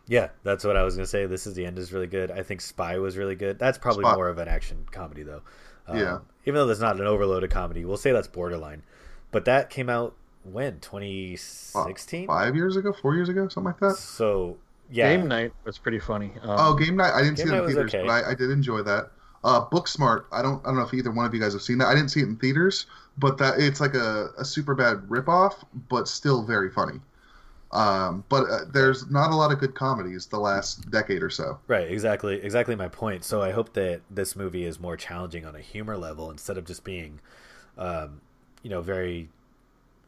Yeah, that's what I was gonna say. This is the end is really good. I think Spy was really good. That's probably Spy. more of an action comedy though. Um, yeah. Even though that's not an overloaded comedy, we'll say that's borderline. But that came out when 2016, five years ago, four years ago, something like that. So yeah, Game Night was pretty funny. Um, oh, Game Night! I didn't see it in theaters, okay. but I, I, did enjoy that. Uh, Booksmart. I don't. I don't know if either one of you guys have seen that. I didn't see it in theaters, but that it's like a, a super bad ripoff, but still very funny. Um, but uh, there's not a lot of good comedies the last decade or so. Right, exactly, exactly my point. So I hope that this movie is more challenging on a humor level instead of just being, um, you know, very,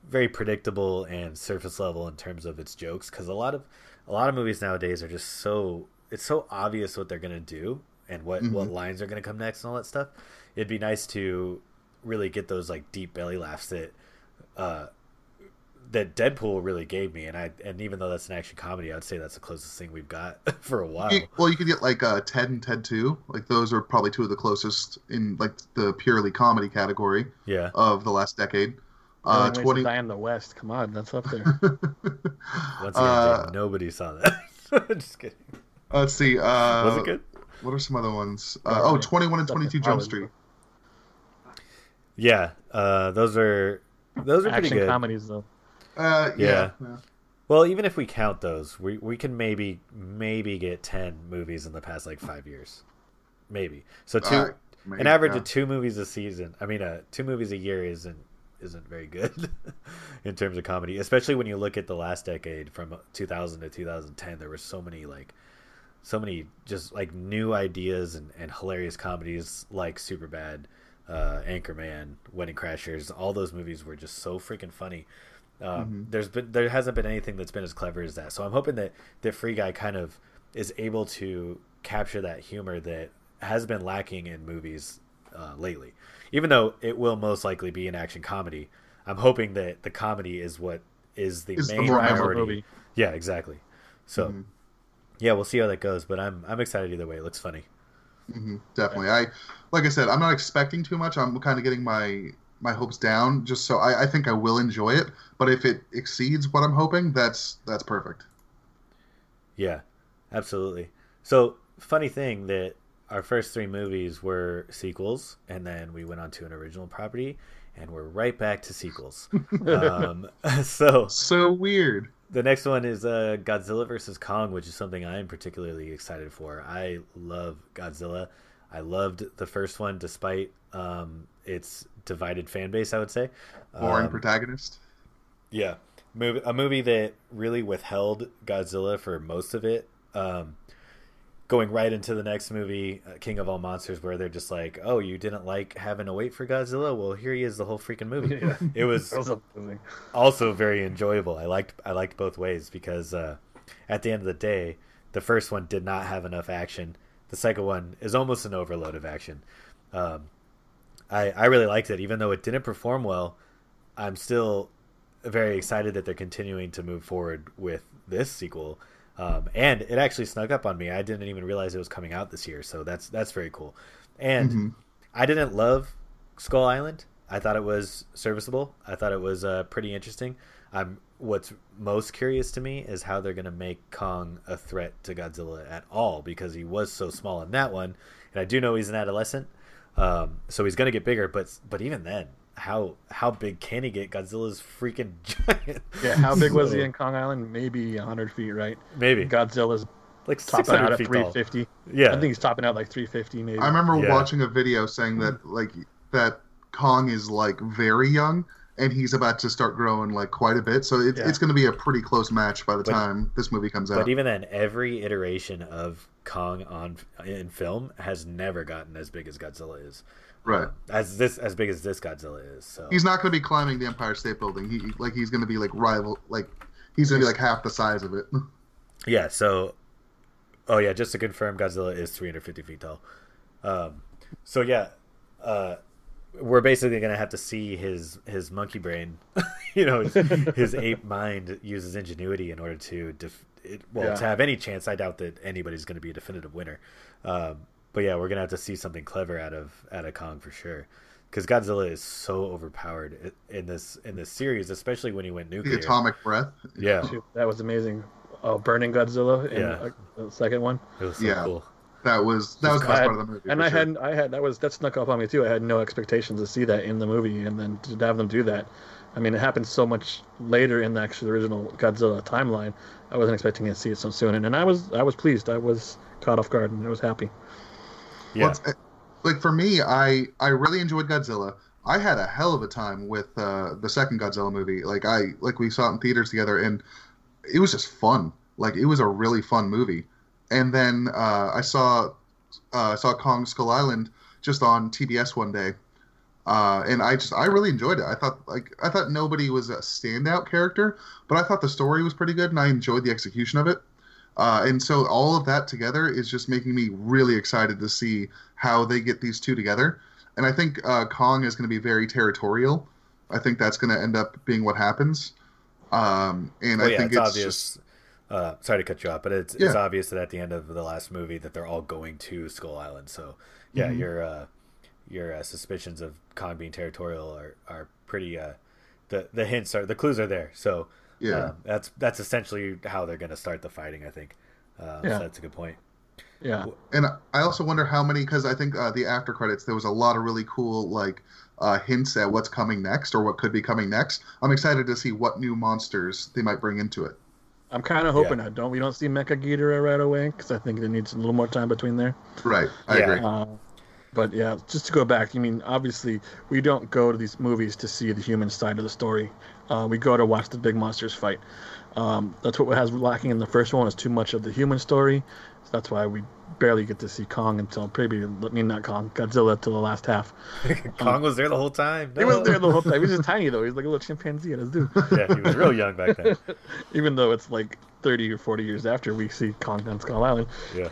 very predictable and surface level in terms of its jokes. Because a lot of a lot of movies nowadays are just so it's so obvious what they're gonna do and what mm-hmm. what lines are gonna come next and all that stuff. It'd be nice to really get those like deep belly laughs that. Uh, that Deadpool really gave me, and I and even though that's an action comedy, I'd say that's the closest thing we've got [laughs] for a while. Well, you could get like uh, Ted and Ted Two, like those are probably two of the closest in like the purely comedy category. Yeah. Of the last decade. Uh, twenty. Die in the West. Come on, that's up there. [laughs] Once again, uh, nobody saw that. [laughs] Just kidding. Let's see. Uh, Was it good? What are some other ones? Uh, oh, 21 and 22 Jump Street. Yeah, uh, those are those are pretty good. comedies though. Uh, yeah. Yeah. yeah. Well, even if we count those, we we can maybe maybe get ten movies in the past like five years, maybe. So two, Uh, maybe, an average yeah. of two movies a season. I mean, uh, two movies a year isn't isn't very good [laughs] in terms of comedy, especially when you look at the last decade from 2000 to 2010. There were so many like so many just like new ideas and, and hilarious comedies like Superbad, uh, Anchorman, Wedding Crashers. All those movies were just so freaking funny. Um, There's been there hasn't been anything that's been as clever as that. So I'm hoping that that Free Guy kind of is able to capture that humor that has been lacking in movies uh, lately. Even though it will most likely be an action comedy, I'm hoping that the comedy is what is the Is the main memorable priority. movie. Yeah, exactly. So yeah, we'll see how that goes. But I'm I'm excited either way. It looks funny. hmm definitely. I, like I said, I'm not expecting too much. I'm kind of getting my my hopes down, just so I, I think I will enjoy it. But if it exceeds what I'm hoping, that's that's perfect. Yeah, absolutely. So funny thing that our first three movies were sequels, and then we went on to an original property, and we're right back to sequels. [laughs] um, [laughs] so So weird. the next one is uh, Godzilla versus Kong, which is something I am particularly excited for. I love Godzilla. I loved the first one, despite um, its divided fan base. I would say. Boring Um, protagonist. yeah, movie, a movie that really withheld Godzilla for most of it. Um, going right into the next movie, uh, King of All Monsters, where they're just like, "Oh, you didn't like having to wait for Godzilla? Well, here he is, the whole freaking movie." Yeah. It was [laughs] That was amazing. also very enjoyable. I liked I liked both ways because uh, at the end of the day, the first one did not have enough action. The second one is almost an overload of action. Um, I I really liked it, even though it didn't perform well. I'm still very excited that they're continuing to move forward with this sequel. Um, and it actually snuck up on me. I didn't even realize it was coming out this year, so that's that's very cool. And Mhm. I didn't love Skull Island. I thought it was serviceable. I thought it was uh, pretty interesting. I'm what's most curious to me is how they're going to make Kong a threat to Godzilla at all because he was so small in that one, and I do know he's an adolescent, um, so he's going to get bigger. But but even then, how how big can he get? Godzilla's freaking [laughs] giant. Yeah, how big was he in Kong Island? Maybe 100 feet, right? Maybe Godzilla's like topping out at feet tall. 350. Yeah, I think he's topping out like 350, maybe. I remember Yeah. watching a video saying that like that Kong is like very young and he's about to start growing like quite a bit. So it's Yeah. it's going to be a pretty close match by the But- time this movie comes out. But even then, every iteration of Kong on in film has never gotten as big as Godzilla is. Right. As this as big as this Godzilla is. So He's not going to be climbing the Empire State Building. He like he's going to be like rival like he's going to be like half the size of it. [laughs] yeah. So oh yeah, just to confirm, Godzilla is 350 feet tall. Um, so yeah, uh, we're basically gonna have to see his his monkey brain, [laughs] you know, his, his ape mind uses ingenuity in order to def- it, well Yeah. to have any chance. I doubt that anybody's gonna be a definitive winner. Um, but yeah, we're gonna have to see something clever out of out of Kong for sure. Because Godzilla is so overpowered in this in this series, especially when he went nuclear. the nuclear. atomic breath. Yeah, that was amazing. Oh, burning Godzilla in Yeah. the second one. it was so Yeah. cool. That was that was the I best had- part of the movie. and I sure. had I had that was that snuck up on me too. I had no expectations to see that in the movie, and then to have them do that. I mean, it happened so much later in the actual original Godzilla timeline. I wasn't expecting to see it so soon, and, and I was I was pleased. I was caught off guard, and I was happy. Yeah, Well, it's- like for me, I I really enjoyed Godzilla. I had a hell of a time with uh, the second Godzilla movie. Like I like we saw it in theaters together, and it was just fun. Like it was a really fun movie. And then uh, I saw uh, I saw Kong Skull Island just on TBS one day, uh, and I just I really enjoyed it. I thought like I thought nobody was a standout character, but I thought the story was pretty good, and I enjoyed the execution of it. Uh, and so all of that together is just making me really excited to see how they get these two together. And I think uh, Kong is going to be very territorial. I think that's going to end up being what happens. Um, and well, I yeah, think it's, it's, obvious. just Uh, sorry to cut you off, but it's it's obvious that at the end of the last movie that they're all going to Skull Island. So yeah, Mhm. your uh, your uh, suspicions of Kong being territorial are are pretty. Uh, the the hints are the clues are there. So yeah. um, that's that's essentially how they're going to start the fighting. I think. Uh, Yeah. So that's a good point. Yeah. And I also wonder how many, because I think uh, the after credits there was a lot of really cool like uh, hints at what's coming next or what could be coming next. I'm excited to see what new monsters they might bring into it. I'm kind of hoping I don't. We don't see Mecha Ghidorah right away because I think it needs a little more time between there. Right, I Yeah. agree. But yeah, just to go back, I mean obviously we don't go to these movies to see the human side of the story. Uh, we go to watch the big monsters fight. Um, that's what has lacking in the first one is too much of the human story. So that's why we barely get to see Kong until maybe I mean not Kong, Godzilla till the last half. [laughs] Kong was there the whole time. He was there the whole time. He was just [laughs] tiny though. He was like a little chimpanzee at his zoo. yeah, he was real young back then. [laughs] Even though it's like 30 or 40 years after we see Kong on Skull Island. Yeah.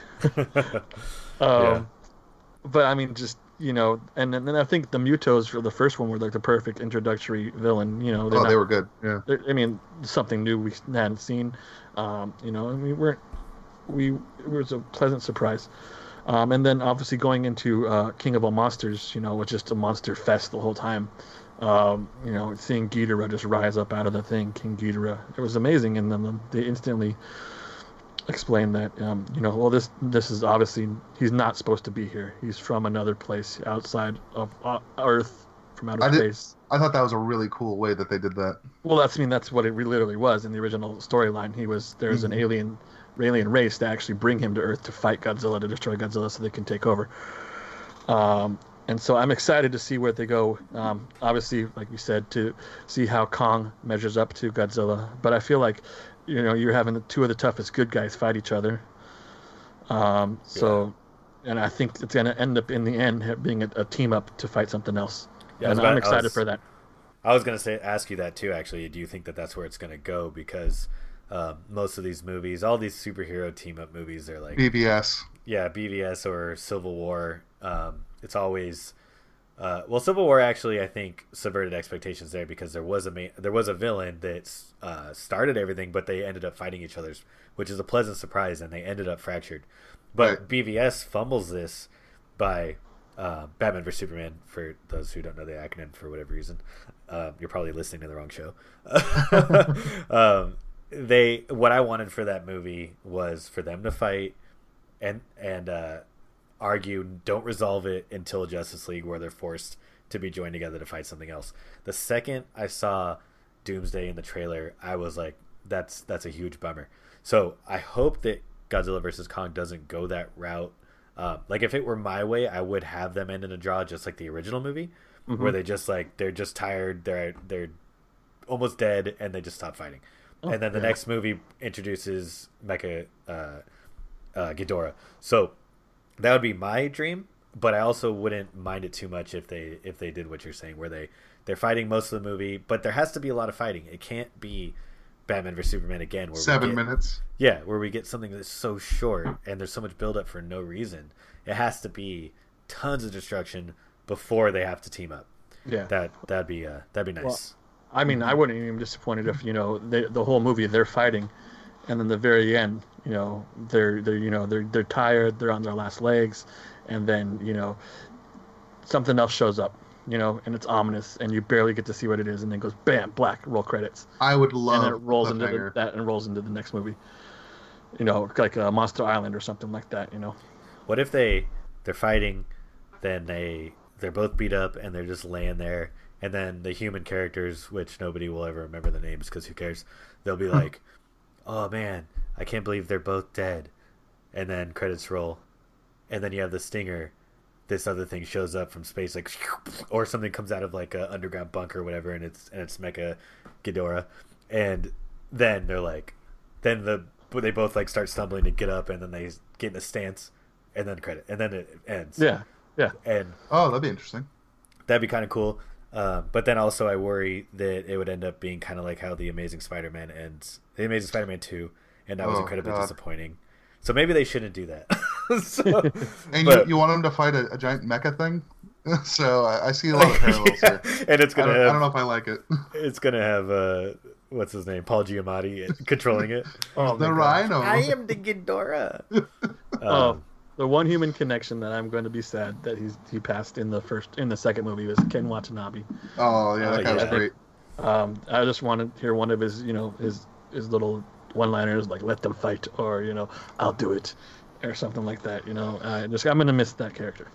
Um, Yeah. But I mean, just you know, and and then I think the Mutos for the first one were like the perfect introductory villain. You know, Oh, not- they were good. Yeah. I mean, something new we hadn't seen. Um, you know, and we weren't. We it was a pleasant surprise. Um, and then obviously going into uh, King of All Monsters, you know, was just a monster fest the whole time. Um, you know, seeing Ghidorah just rise up out of the thing, King Ghidorah, it was amazing. And then they instantly explained that, um, you know, well, this this is obviously he's not supposed to be here. He's from another place outside of uh, Earth, from outer I did- space. I thought that was a really cool way that they did that. Well, that's I mean that's what it literally was in the original storyline. He was there's an Mhm. alien alien race to actually bring him to Earth to fight Godzilla to destroy Godzilla so they can take over. Um, and so I'm excited to see where they go. Um, obviously, like you said, to see how Kong measures up to Godzilla. But I feel like you know you're having the two of the toughest good guys fight each other. Um, so, and I think it's going to end up in the end being a, a team up to fight something else. Yeah, I was and I'm excited was- for that. I was gonna say ask you that too. Actually, do you think that that's where it's gonna go? Because um, most of these movies, all these superhero team up movies, they're like BVS. yeah, BVS or Civil War. Um, it's always uh, well, Civil War actually I think subverted expectations there because there was a ma- there was a villain that uh, started everything, but they ended up fighting each other's, which is a pleasant surprise, and they ended up fractured. But Right. BVS fumbles this by uh, Batman vs Superman. For those who don't know the acronym for whatever reason, uh, you're probably listening to the wrong show. [laughs] um, they what I wanted for that movie was for them to fight and and uh, argue don't resolve it until Justice League where they're forced to be joined together to fight something else. The second I saw Doomsday in the trailer, I was like, that's that's a huge bummer. So I hope that Godzilla versus Kong doesn't go that route. Uh, like if it were my way, I would have them end in a draw, just like the original movie, where they just like they're just tired, they're they're almost dead, and they just stop fighting. and then the yeah. next movie introduces Mecha uh, uh, Ghidorah. So that would be my dream, but I also wouldn't mind it too much if they if they did what you're saying, where they they're fighting most of the movie, but there has to be a lot of fighting. It can't be Batman vs Superman again, where Seven get- minutes. yeah, where we get something that's so short and there's so much build up for no reason. It has to be tons of destruction before they have to team up. Yeah. That that'd be uh, that'd be nice. I mean, I wouldn't even be disappointed if you know they, the whole movie they're fighting, and then the very end, you know, they're they're you know they're they're tired, they're on their last legs, and then you know something else shows up, you know, and it's ominous, and you barely get to see what it is, and then goes bam, black, roll credits, I would and love then it rolls into the, that and rolls into the next movie, you know, like uh, Monster Island or something like that, you know. What if they they're fighting, then they they're both beat up and they're just laying there, and then the human characters, which nobody will ever remember the names because who cares? They'll be like, "Oh man, I can't believe they're both dead," and then credits roll, and then you have the stinger. This other thing shows up from space, like, [laughs] or something comes out of like a underground bunker or whatever, and it's and it's Mecha Ghidorah, and then they're like, then the but they both like start stumbling to get up, and then they get in a stance, and then credit, and then it ends. Yeah, yeah. and Oh, that'd be interesting. that'd be kind of cool. Uh, but then also, I worry that it would end up being kind of like how the Amazing Spider-Man ends, the Amazing Spider-Man two, and that was Oh, incredibly God. disappointing. So maybe they shouldn't do that. [laughs] so, [laughs] And but- you, you want them to fight a, a giant mecha thing? [laughs] so I, I see a lot of parallels Yeah, here. and it's gonna don't, I don't know if I like it. it's gonna have uh, what's his name, Paul Giamatti controlling it. Oh, the rhino. I am the Ghidorah. Oh, Um, the one human connection that I'm going to be sad that he's he passed in the first in the second movie was Ken Watanabe. Oh yeah, that Oh, guy was great. Um, I just want to hear one of his you know his his little one-liners like "Let them fight" or you know "I'll do it" or something like that. You know, I just I'm gonna miss that character.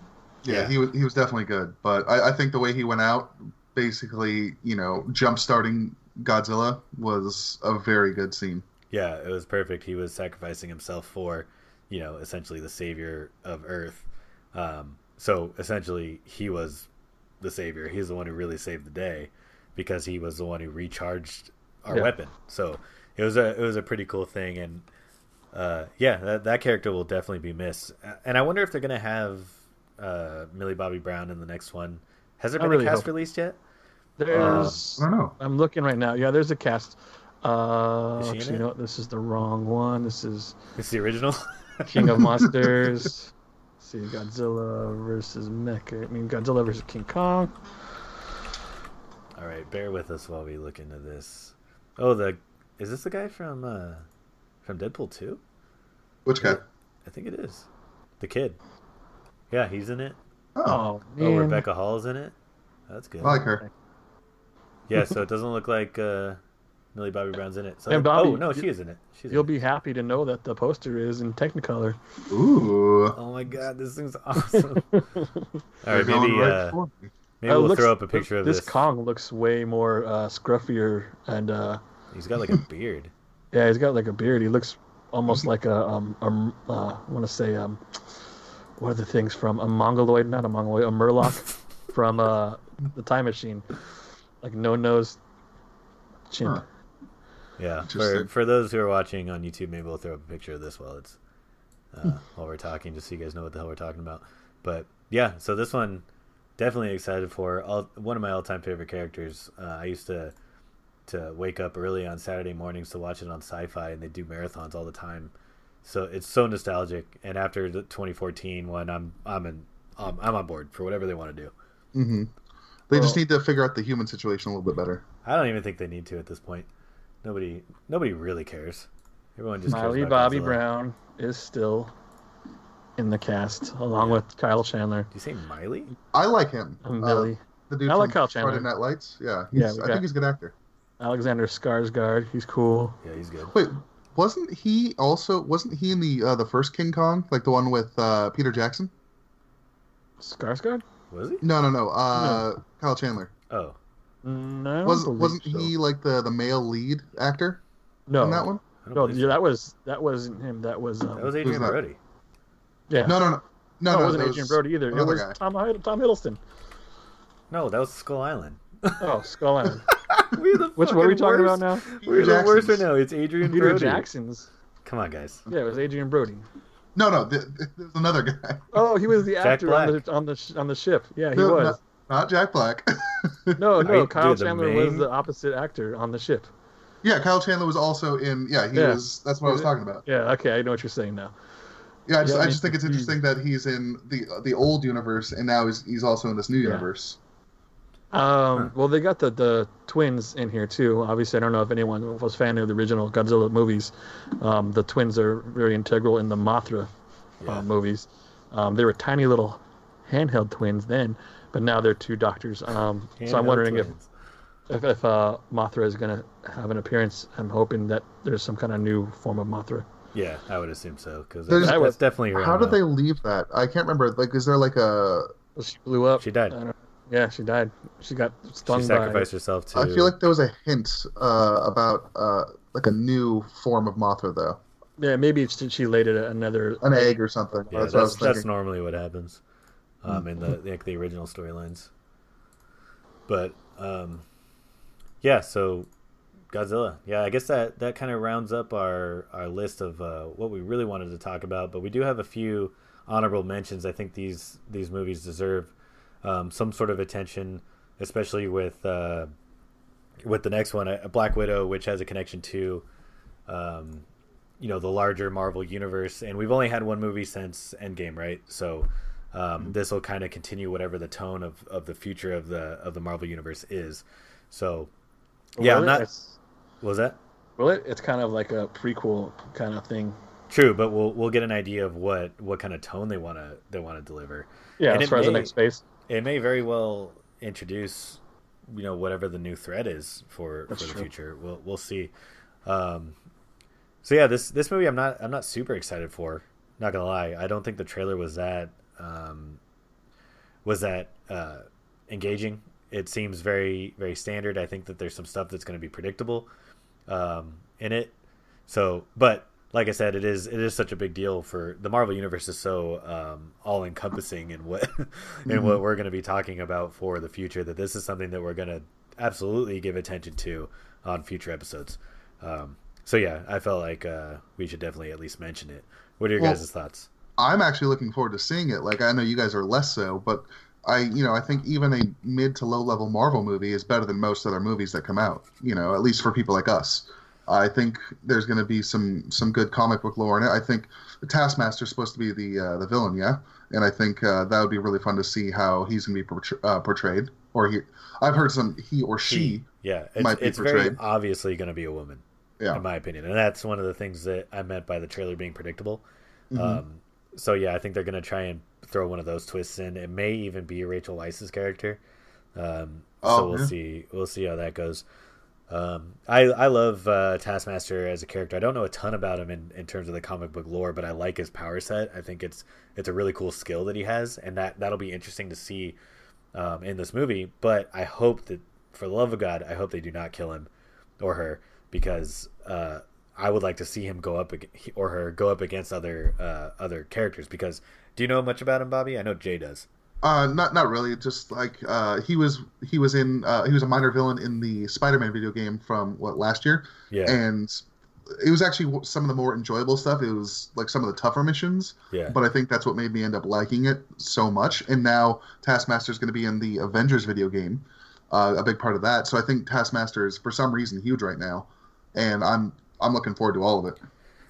Yeah, Yeah. he was he was definitely good, but I, I think the way he went out, basically, you know, jump starting Godzilla was a very good scene. Yeah, it was perfect. He was sacrificing himself for, you know, essentially the savior of Earth. Um, so essentially, he was the savior. He's the one who really saved the day because he was the one who recharged our Yeah. weapon. So it was a it was a pretty cool thing, and uh, yeah, that that character will definitely be missed. And I wonder if they're gonna have uh, Millie Bobby Brown in the next one. Has there been really a cast hope- released yet? There's I don't know. I'm looking right now. Yeah, there's a cast. Uh, Is she in actually, it? you know what? This is the wrong one. This is It's the original. [laughs] King of [laughs] Monsters. Let's see, Godzilla versus Mecha. I mean, Godzilla versus King Kong. All right, bear with us while we look into this. Oh, the is this the guy from uh from Deadpool 2? Which guy? I think it is. The kid. Yeah, he's in it. Oh, Oh, Oh, man. Rebecca Hall's in it. That's good. I like her. Yeah, so it doesn't look like uh Millie Bobby Brown's in it. So And Bobby, oh no, she is in it. She's You'll in it. be happy to know that the poster is in Technicolor. Ooh. Oh my god, this thing's awesome. [laughs] All They're right, going maybe right uh, maybe Uh, we'll looks- throw up a picture of this. this. Kong looks way more uh, scruffier, and uh, He's got like a beard. [laughs] yeah, he's got like a beard. He looks almost like a um, um uh, I want to say um, what are the things from a mongoloid? Not a mongoloid, a Morlock [laughs] from uh the Time Machine, like no nose, chin. Huh. Yeah, for for those who are watching on YouTube, maybe we'll throw up a picture of this while it's uh, while we're talking, just so you guys know what the hell we're talking about. But yeah, so this one definitely excited for. All, one of my all-time favorite characters. Uh, I used to to wake up early on Saturday mornings to watch it on Sci-Fi, and they do marathons all the time. So it's so nostalgic. And after the 2014 one, I'm I'm in um, I'm on board for whatever they want to do. hmm They just need to figure out the human situation a little bit better. I don't even think they need to at this point. Nobody nobody really cares. Everyone just cares Miley about Bobby Godzilla. Brown is still in the cast, along with Kyle Chandler Do you say Miley? I like him. and Uh, Millie. the dude I like from Kyle Friday Chandler. Night Lights. Yeah, he's, Yeah, we I think he's a good actor. Alexander Skarsgård, he's cool. Yeah, he's good. Wait, wasn't he also wasn't he in the uh, the first King Kong, like the one with uh, Peter Jackson? Skarsgård? Was he? No, no, no. Uh, Kyle Chandler. Oh, No, I don't was, wasn't so. he like the the male lead actor No, in that one? I don't no, believe yeah, so. that was that wasn't him. That was um, that was Adrien? Brody. yeah. No, no, no, no, No, no. it wasn't Adrien was Brody either. It was guy. Tom Hid- Tom Hiddleston. No, that was Skull Island. Oh, Skull Island. [laughs] We're the Which what are we talking worst. about now? We're Peter the worst right now. It's Adrien Peter Brody. Jackson's. Come on, guys. Yeah, it was Adrien Brody. No, no. th- th- There's another guy. Oh, he was the actor on the on the sh- on the ship. Yeah, he No, was. Not, not Jack Black. [laughs] No, no, you- Kyle dude, the Chandler was the opposite actor on the ship. yeah, Kyle Chandler was also in. Yeah, he Yeah. was. That's what I was talking about. Yeah, okay, I know what you're saying now. Yeah, I just, Yeah, I I just think it's interesting that he's in the the old universe and now he's he's also in this new Yeah. universe. Um, well, they got the, the twins in here too. Obviously, I don't know if anyone was a fan of the original Godzilla movies. Um, the twins are very integral in the Mothra Yeah. uh, movies. Um, they were tiny little handheld twins then, but now they're two doctors. Um, so I'm wondering if twins. if, if uh, Mothra is going to have an appearance. I'm hoping that there's some kind of new form of Mothra. Yeah, I would assume so because There's- that's, I would- that's definitely her How did they leave that? I can't remember. Like, is there like a? She blew up. She died. I don't- yeah, she died. She got stung She by. sacrificed herself to. I feel like there was a hint uh, about uh, like a new form of Mothra though, Yeah, maybe it's, she laid it another. an egg or something. Yeah, that's that's what I was that's, normally what happens um, in the like the original storylines. But um, yeah, so Godzilla. Yeah, I guess that that kind of rounds up our our list of uh, what we really wanted to talk about. But we do have a few honorable mentions. I think these these movies deserve um, some sort of attention, especially with uh, with the next one, uh, Black Widow, which has a connection to. Um, you know the larger Marvel universe, and we've only had one movie since Endgame, right? So um, this will kind of continue whatever the tone of, of the future of the of the Marvel universe is. So yeah, I'm not. What was that Well, it, it's kind of like a prequel kind of thing. true? But we'll we'll get an idea of what what kind of tone they want to they want to deliver. Yeah, And as far as the may- next phase. It may very well introduce, you know, whatever the new threat is for That's for the true. future. We'll we'll see. Um, so yeah, this this movie I'm not I'm not super excited for. Not gonna lie, I don't think the trailer was that um, was that uh, engaging. It seems very very standard. I think that there's some stuff that's going to be predictable um, in it. So, but like I said, it is it is such a big deal for the Marvel universe is so um, all encompassing in what [laughs] in Mhm. what we're going to be talking about for the future that this is something that we're going to absolutely give attention to on future episodes. Um, so yeah, I felt like uh, we should definitely at least mention it. What are your Well- guys' thoughts? I'm actually looking forward to seeing it. Like I know you guys are less so, but I, you know, I think even a mid to low level Marvel movie is better than most other movies that come out. You know, at least for people like us. I think there's going to be some some good comic book lore in it. I think the Taskmaster is supposed to be the uh, the villain, yeah, and I think uh, that would be really fun to see how he's going to be portray- uh, portrayed. Or he, I've heard some he or she. He, yeah, it's, might be it's very portrayed. obviously going to be a woman, Yeah. in my opinion, and that's one of the things that I meant by the trailer being predictable. Mhm. Um, so yeah, I think they're going to try and throw one of those twists in. It may even be Rachel Weisz's character. Um, so Oh, we'll yeah. see. We'll see how that goes. Um, I I love uh, Taskmaster as a character. I don't know a ton about him in, in terms of the comic book lore, but I like his power set. I think it's it's a really cool skill that he has, and that that'll be interesting to see um, in this movie. But I hope that, for the love of God, I hope they do not kill him or her because uh, I would like to see him go up or her go up against other uh, other characters. Because do you know much about him, Bobby? I know Jay does. Uh, not not really. Just like uh, he was he was in uh, he was a minor villain in the Spider-Man video game from what last year, Yeah, and it was actually some of the more enjoyable stuff. It was like some of the tougher missions, yeah, but I think that's what made me end up liking it so much. And now Taskmaster is going to be in the Avengers video game, uh, a big part of that. So I think Taskmaster is for some reason huge right now, and I'm I'm looking forward to all of it.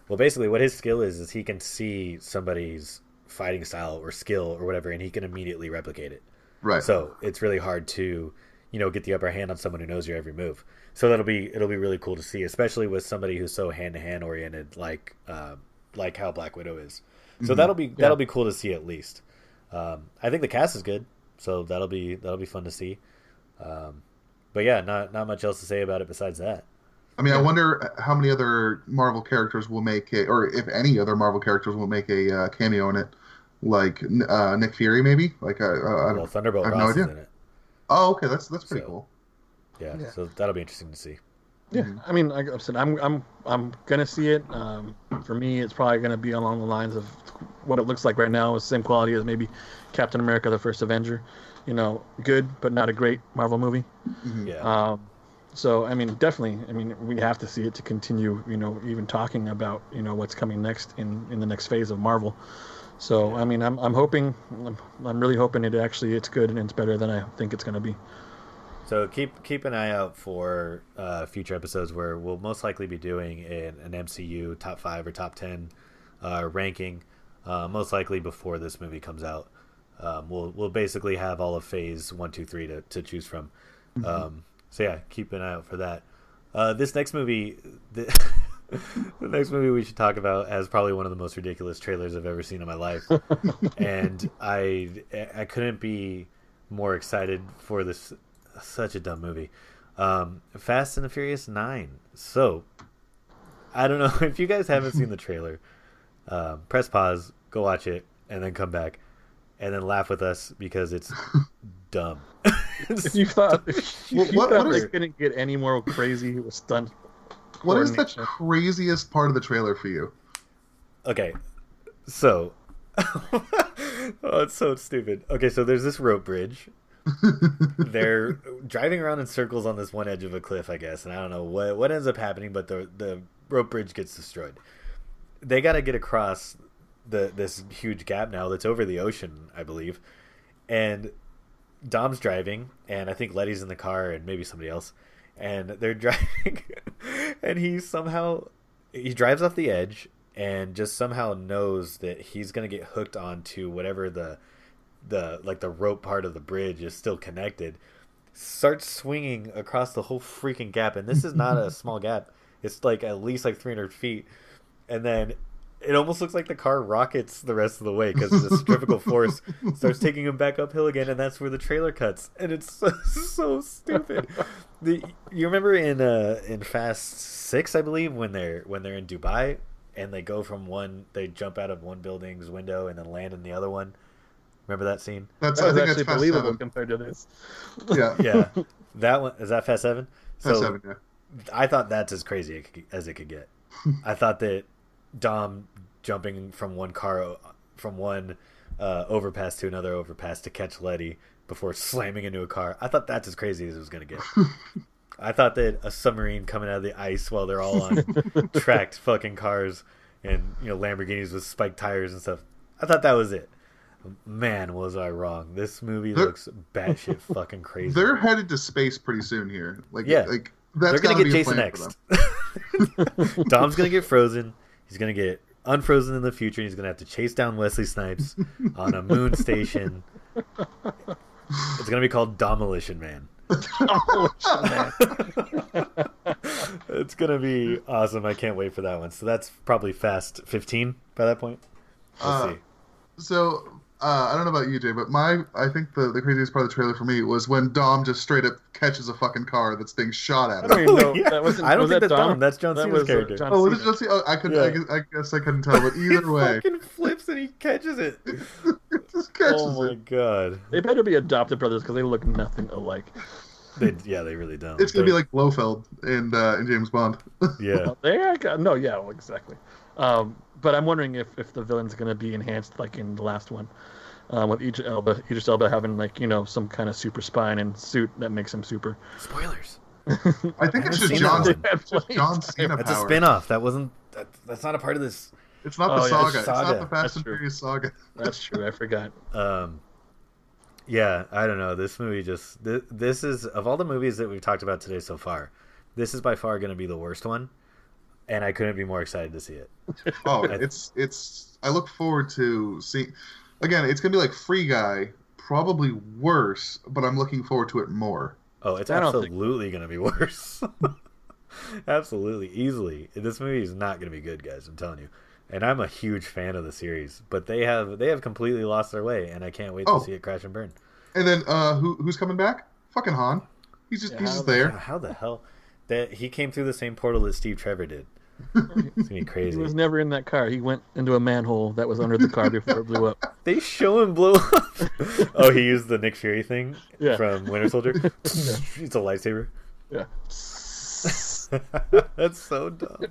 Well, basically, what his skill is is he can see somebody's fighting style or skill or whatever, and he can immediately replicate it. Right. So it's really hard to, you know, get the upper hand on someone who knows your every move. So that'll be it'll be really cool to see, especially with somebody who's so hand to hand oriented, like uh, like how Black Widow is. So Mhm. that'll be that'll be cool to see at least. Um, I think the cast is good, so that'll be that'll be fun to see. Um, but yeah, not not much else to say about it besides that. I mean, I wonder how many other Marvel characters will make a, or if any other Marvel characters will make a uh, cameo in it, like uh, Nick Fury, maybe. Like, uh, uh, I don't. Thunderbolt I have Ross no is idea. in it. Oh, okay, that's that's pretty So- cool. Yeah, Yeah. so that'll be interesting to see. Yeah, Mhm. I mean, like I said, I'm I'm I'm gonna see it. Um, for me, it's probably gonna be along the lines of what it looks like right now, is the same quality as maybe Captain America: The First Avenger. You know, good but not a great Marvel movie. Mhm. Yeah, Um, so I mean, definitely, I mean, we have to see it to continue. You know, even talking about you know what's coming next in in the next phase of Marvel. So I mean, I'm I'm hoping, I'm, I'm really hoping it actually it's good and it's better than I think it's gonna be. So keep keep an eye out for uh, future episodes where we'll most likely be doing an, an MCU top five or top ten uh, ranking. Uh, most likely before this movie comes out. Um, we'll we'll basically have all of Phase one, two, three to, to choose from. Um, so yeah, keep an eye out for that. Uh, this next movie, [laughs] the, the next movie we should talk about has probably one of the most ridiculous trailers I've ever seen in my life, [laughs] and I I couldn't be more excited for this such a dumb movie. Um, Fast and the Furious Nine. So I don't know [laughs] if you guys haven't seen the trailer. Um, press pause, go watch it, and then come back, and then laugh with us because it's [laughs] dumb. If [laughs] you thought, if [laughs] you What- what- thought what they couldn't get any more crazy with stunt, What is the craziest part of the trailer for you? Okay, so oh, it's so stupid. Okay, so there's this rope bridge. They're driving around in circles on this one edge of a cliff, I guess, and I don't know what what ends up happening, but the the rope bridge gets destroyed. They got to get across the this huge gap now that's over the ocean, I believe, and Dom's driving, and I think Letty's in the car, and maybe somebody else, and they're [laughs] driving, and he somehow he drives off the edge and just somehow knows that he's gonna get hooked onto whatever the the like the rope part of the bridge is still connected. Starts swinging across the whole freaking gap, and this is not a [laughs] small gap. It's like at least like 300 feet, and then it almost looks like the car rockets the rest of the way because the centrifugal force starts [laughs] taking him back uphill again, and that's where the trailer cuts, and it's so, [laughs] so stupid. The, you remember in uh, in Fast Six, I believe, when they're when they're in Dubai and they go from one, they jump out of one building's window and then land in the other one. Remember that scene? That's That I think actually that's believable Seven. compared to this. Yeah, [laughs] Yeah, that one is that Fast Seven. Fast Seven. Yeah. I thought that's as crazy as it could get. I thought that Dom jumping from one car, from one uh, overpass to another overpass to catch Letty before slamming into a car. I thought that's as crazy as it was going to get. [laughs] I thought that a submarine coming out of the ice while they're all on [laughs] tracked fucking cars and you know Lamborghinis with spiked tires and stuff. I thought that was it. Man, was I wrong? This movie They're- looks batshit [laughs] fucking crazy. They're headed to space pretty soon here. Like, Yeah. like that's They're gonna get Jason next. Dom's gonna get frozen. He's gonna get unfrozen in the future. And he's gonna have to chase down Wesley Snipes on a moon [laughs] station. It's gonna be called Demolition Man. [laughs] it's gonna be awesome. I can't wait for that one. So that's probably Fast 15 by that point. We'll Uh, see. So uh, I don't know about you, Jay, but my I think the, the craziest part of the trailer for me was when Dom just straight up catches a fucking car that's being shot at I don't know. [laughs] Yeah. that wasn't, I don't was think that that's Dom? Dom. That's John That Cena's was, uh, character. John Oh, was it Cena. Oh, I could. Yeah. I, guess, I guess I couldn't tell, but [laughs] he either way, fucking flips and he catches it. [laughs] it just catches Oh my it. god. They better be adopted brothers because they look nothing alike. They, yeah, they really don't. It's gonna be They're- like Blofeld and uh, in James Bond. yeah. There, I got, no, yeah, well, exactly. Um, but I'm wondering if, if the villain's going to be enhanced like in the last one, um, with Idris Elba, Idris Elba having like you know some kind of super spine and suit that makes him super. Spoilers. [laughs] I think I it's just John, that it's [laughs] just John Cena That's a power. spin-off. That wasn't. That, that's not a part of this. It's not Oh, the yeah, saga. it's It's, saga. not the Fast That's and true. Furious saga. That's true. I forgot. [laughs] Um, yeah, I don't know. This movie just th- this is of all the movies that we've talked about today so far, this is by far going to be the worst one, and I couldn't be more excited to see it. Oh, I- it's it's. I look forward to seeing. Again, it's gonna be like Free Guy, probably worse, but I'm looking forward to it more. Oh, it's I don't think- absolutely going to be [laughs] worse. absolutely, easily. This movie is not going to be good, guys. I'm telling you. And I'm a huge fan of the series, but they have they have completely lost their way, and I can't wait Oh. to see it crash and burn. And then uh, who who's coming back? Fucking Han. He's just Yeah, he's just the- there. How the hell that he came through the same portal that Steve Trevor did? It's gonna be crazy. [laughs] He was never in that car. He went into a manhole that was under the car before it blew up. [laughs] They show him blow up. [laughs] oh, he used the Nick Fury thing Yeah. from Winter Soldier. it's a lightsaber. Yeah. That's so dumb.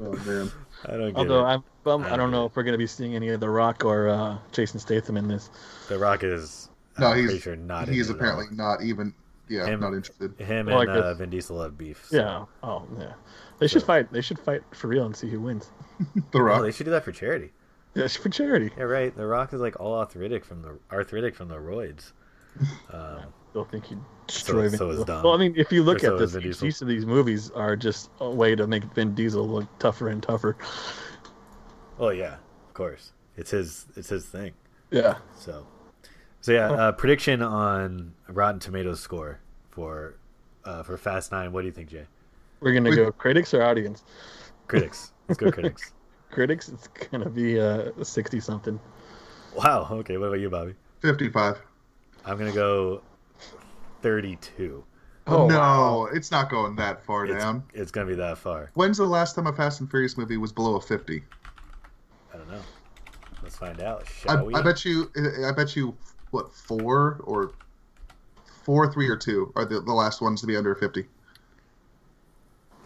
Oh man. I don't get Although it. I'm bummed, I I don't don't know get if we're gonna be seeing any of The Rock or uh, Jason Statham in this. The Rock is. No, I'm he's pretty sure not. he's into it at all. apparently not even. Yeah, Him- not interested. him Well, and uh, Vin Diesel have beef. so- Yeah. Oh, yeah. They should So- fight. They should fight for real and see who wins. [laughs] The Rock. Oh, they should do that for charity. Yeah, for charity. Yeah, right. The Rock is like all arthritic from the arthritic from the roids. Um, Don't think he'd destroy Vin so is Diesel. Dom. Well, I mean, if you look Or at is this, Vin each, each of these movies are just a way to make Vin Diesel look tougher and tougher. oh yeah, of course. It's his. It's his thing. Yeah. So, so yeah. Uh, prediction on Rotten Tomatoes score for uh, for Fast Nine. What do you think, Jay? We're gonna We- go critics or audience. Critics. Let's go, critics. [laughs] Critics, it's gonna be uh sixty something. Wow. Okay. What about you, Bobby? Fifty-five. I'm gonna go 32. Oh no, wow. it's not going that far It's, down. it's gonna be that far. When's the last time a Fast and Furious movie was below a fifty? I don't know. Let's find out. I, Shall we? I bet you. I bet you. What four or four, three, or two are the, the last ones to be under fifty?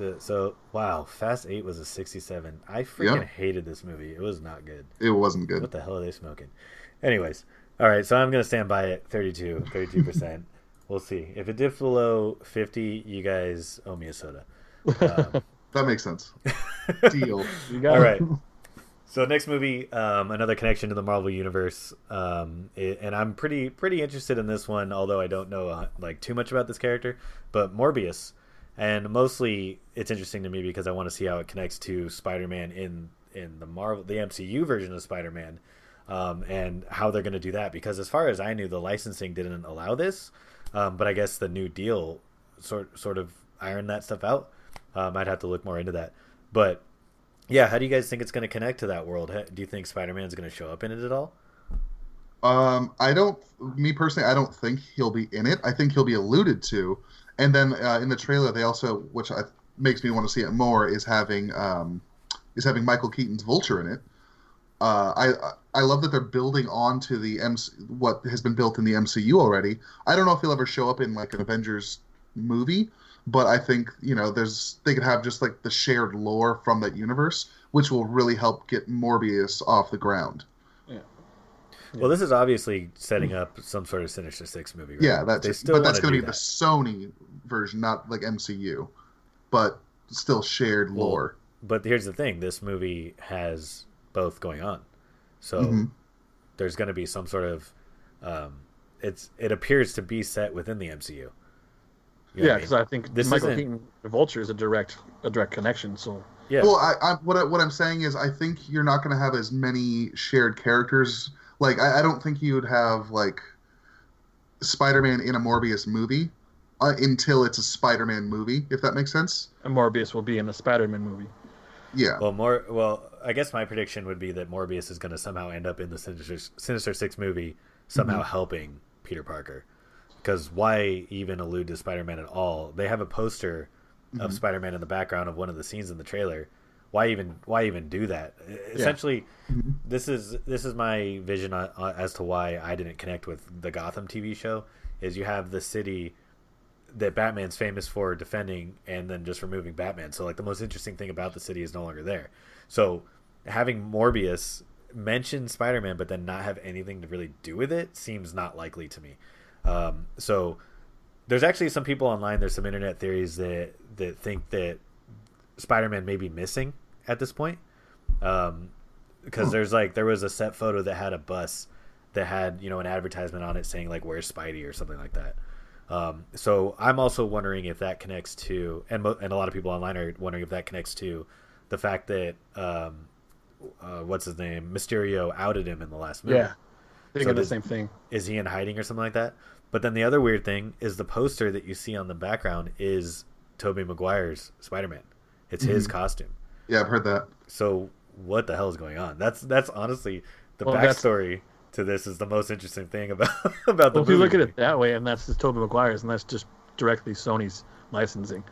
The, so wow, Fast Eight was a 67. I freaking Yeah. hated this movie. It was not good. It wasn't good. What the hell are they smoking? Anyways, all right. So I'm gonna stand by it. 32, 32 percent. [laughs] We'll see. If it dips below 50, you guys owe me a soda. [laughs] Um, That makes sense. [laughs] Deal. You got all So next movie, um, another connection to the Marvel universe, um, it, and I'm pretty pretty interested in this one, although I don't know uh, like too much about this character. But Morbius, and mostly it's interesting to me because I want to see how it connects to Spider-Man in in the Marvel the MCU version of Spider-Man, um, and how they're going to do that. Because as far as I knew, the licensing didn't allow this, um, but I guess the new deal sort sort of ironed that stuff out. Um, I'd have to look more into that, but Yeah, how do you guys think it's going to connect to that world? Do you think Spider Man's going to show up in it at all? Um, I don't. Me personally, I don't think he'll be in it. I think he'll be alluded to, and then uh, in the trailer, they also, which I, makes me want to see it more, is having um, is having Michael Keaton's Vulture in it. Uh, I I love that they're building on to the MC, what has been built in the MCU already. I don't know if he'll ever show up in like an Avengers movie, but I think you know there's they could have just like the shared lore from that universe, which will really help get Morbius off the ground. Well, this is obviously setting up some sort of Sinister Six movie. Right? Yeah, that's They still but that's going to do be the. Sony version, not like MCU, but still shared Well, lore. But here's the thing: this movie has both going on, so Mhm. there's going to be some sort of. Um, it's it appears to be set within the MCU. You know what yeah, I because mean? I think This Michael isn't- Keaton, the Vulture, is a direct a direct connection. So yeah, Well, I, I what I, what I'm saying is, I think you're not going to have as many shared characters. Like, I, I don't think you would have like Spider-Man in a Morbius movie uh, until it's a Spider-Man movie, if that makes sense. and Morbius will be in the Spider-Man movie. Yeah. Well, more well, I guess my prediction would be that Morbius is going to somehow end up in the Sinister, Sinister Six movie, somehow helping Peter Parker. Because why even allude to Spider-Man at all? They have a poster of Spider-Man in the background of one of the scenes in the trailer. Why even why even do that? Essentially, mm-hmm. this is this is my vision on, on, as to why I didn't connect with the Gotham TV show. Is you have the city that Batman's famous for defending and then just removing Batman. So like the most interesting thing about the city is no longer there. So having Morbius mention Spider-Man but then not have anything to really do with it seems not likely to me. Um, so there's actually some people online there's some internet theories that that think that Spider-Man may be missing at this point. Um because there's like there was a set photo that had a bus that had, you know, an advertisement on it saying like where's Spidey or something like that. Um, so I'm also wondering if that connects to, and mo- and a lot of people online are wondering if that connects to the fact that um, uh, what's his name, Mysterio outed him in the last movie. Yeah, thinking So the did- same thing. Is he in hiding or something like that? But then the other weird thing is the poster that you see on the background is Tobey Maguire's Spider-Man. It's his Mm-hmm. costume. Yeah, I've heard that. So what the hell is going on? That's that's honestly the Well, that's- backstory to this is the most interesting thing [laughs] about about the Well, if you look at it that way, and that's just Tobey Maguire's, and that's just directly Sony's licensing.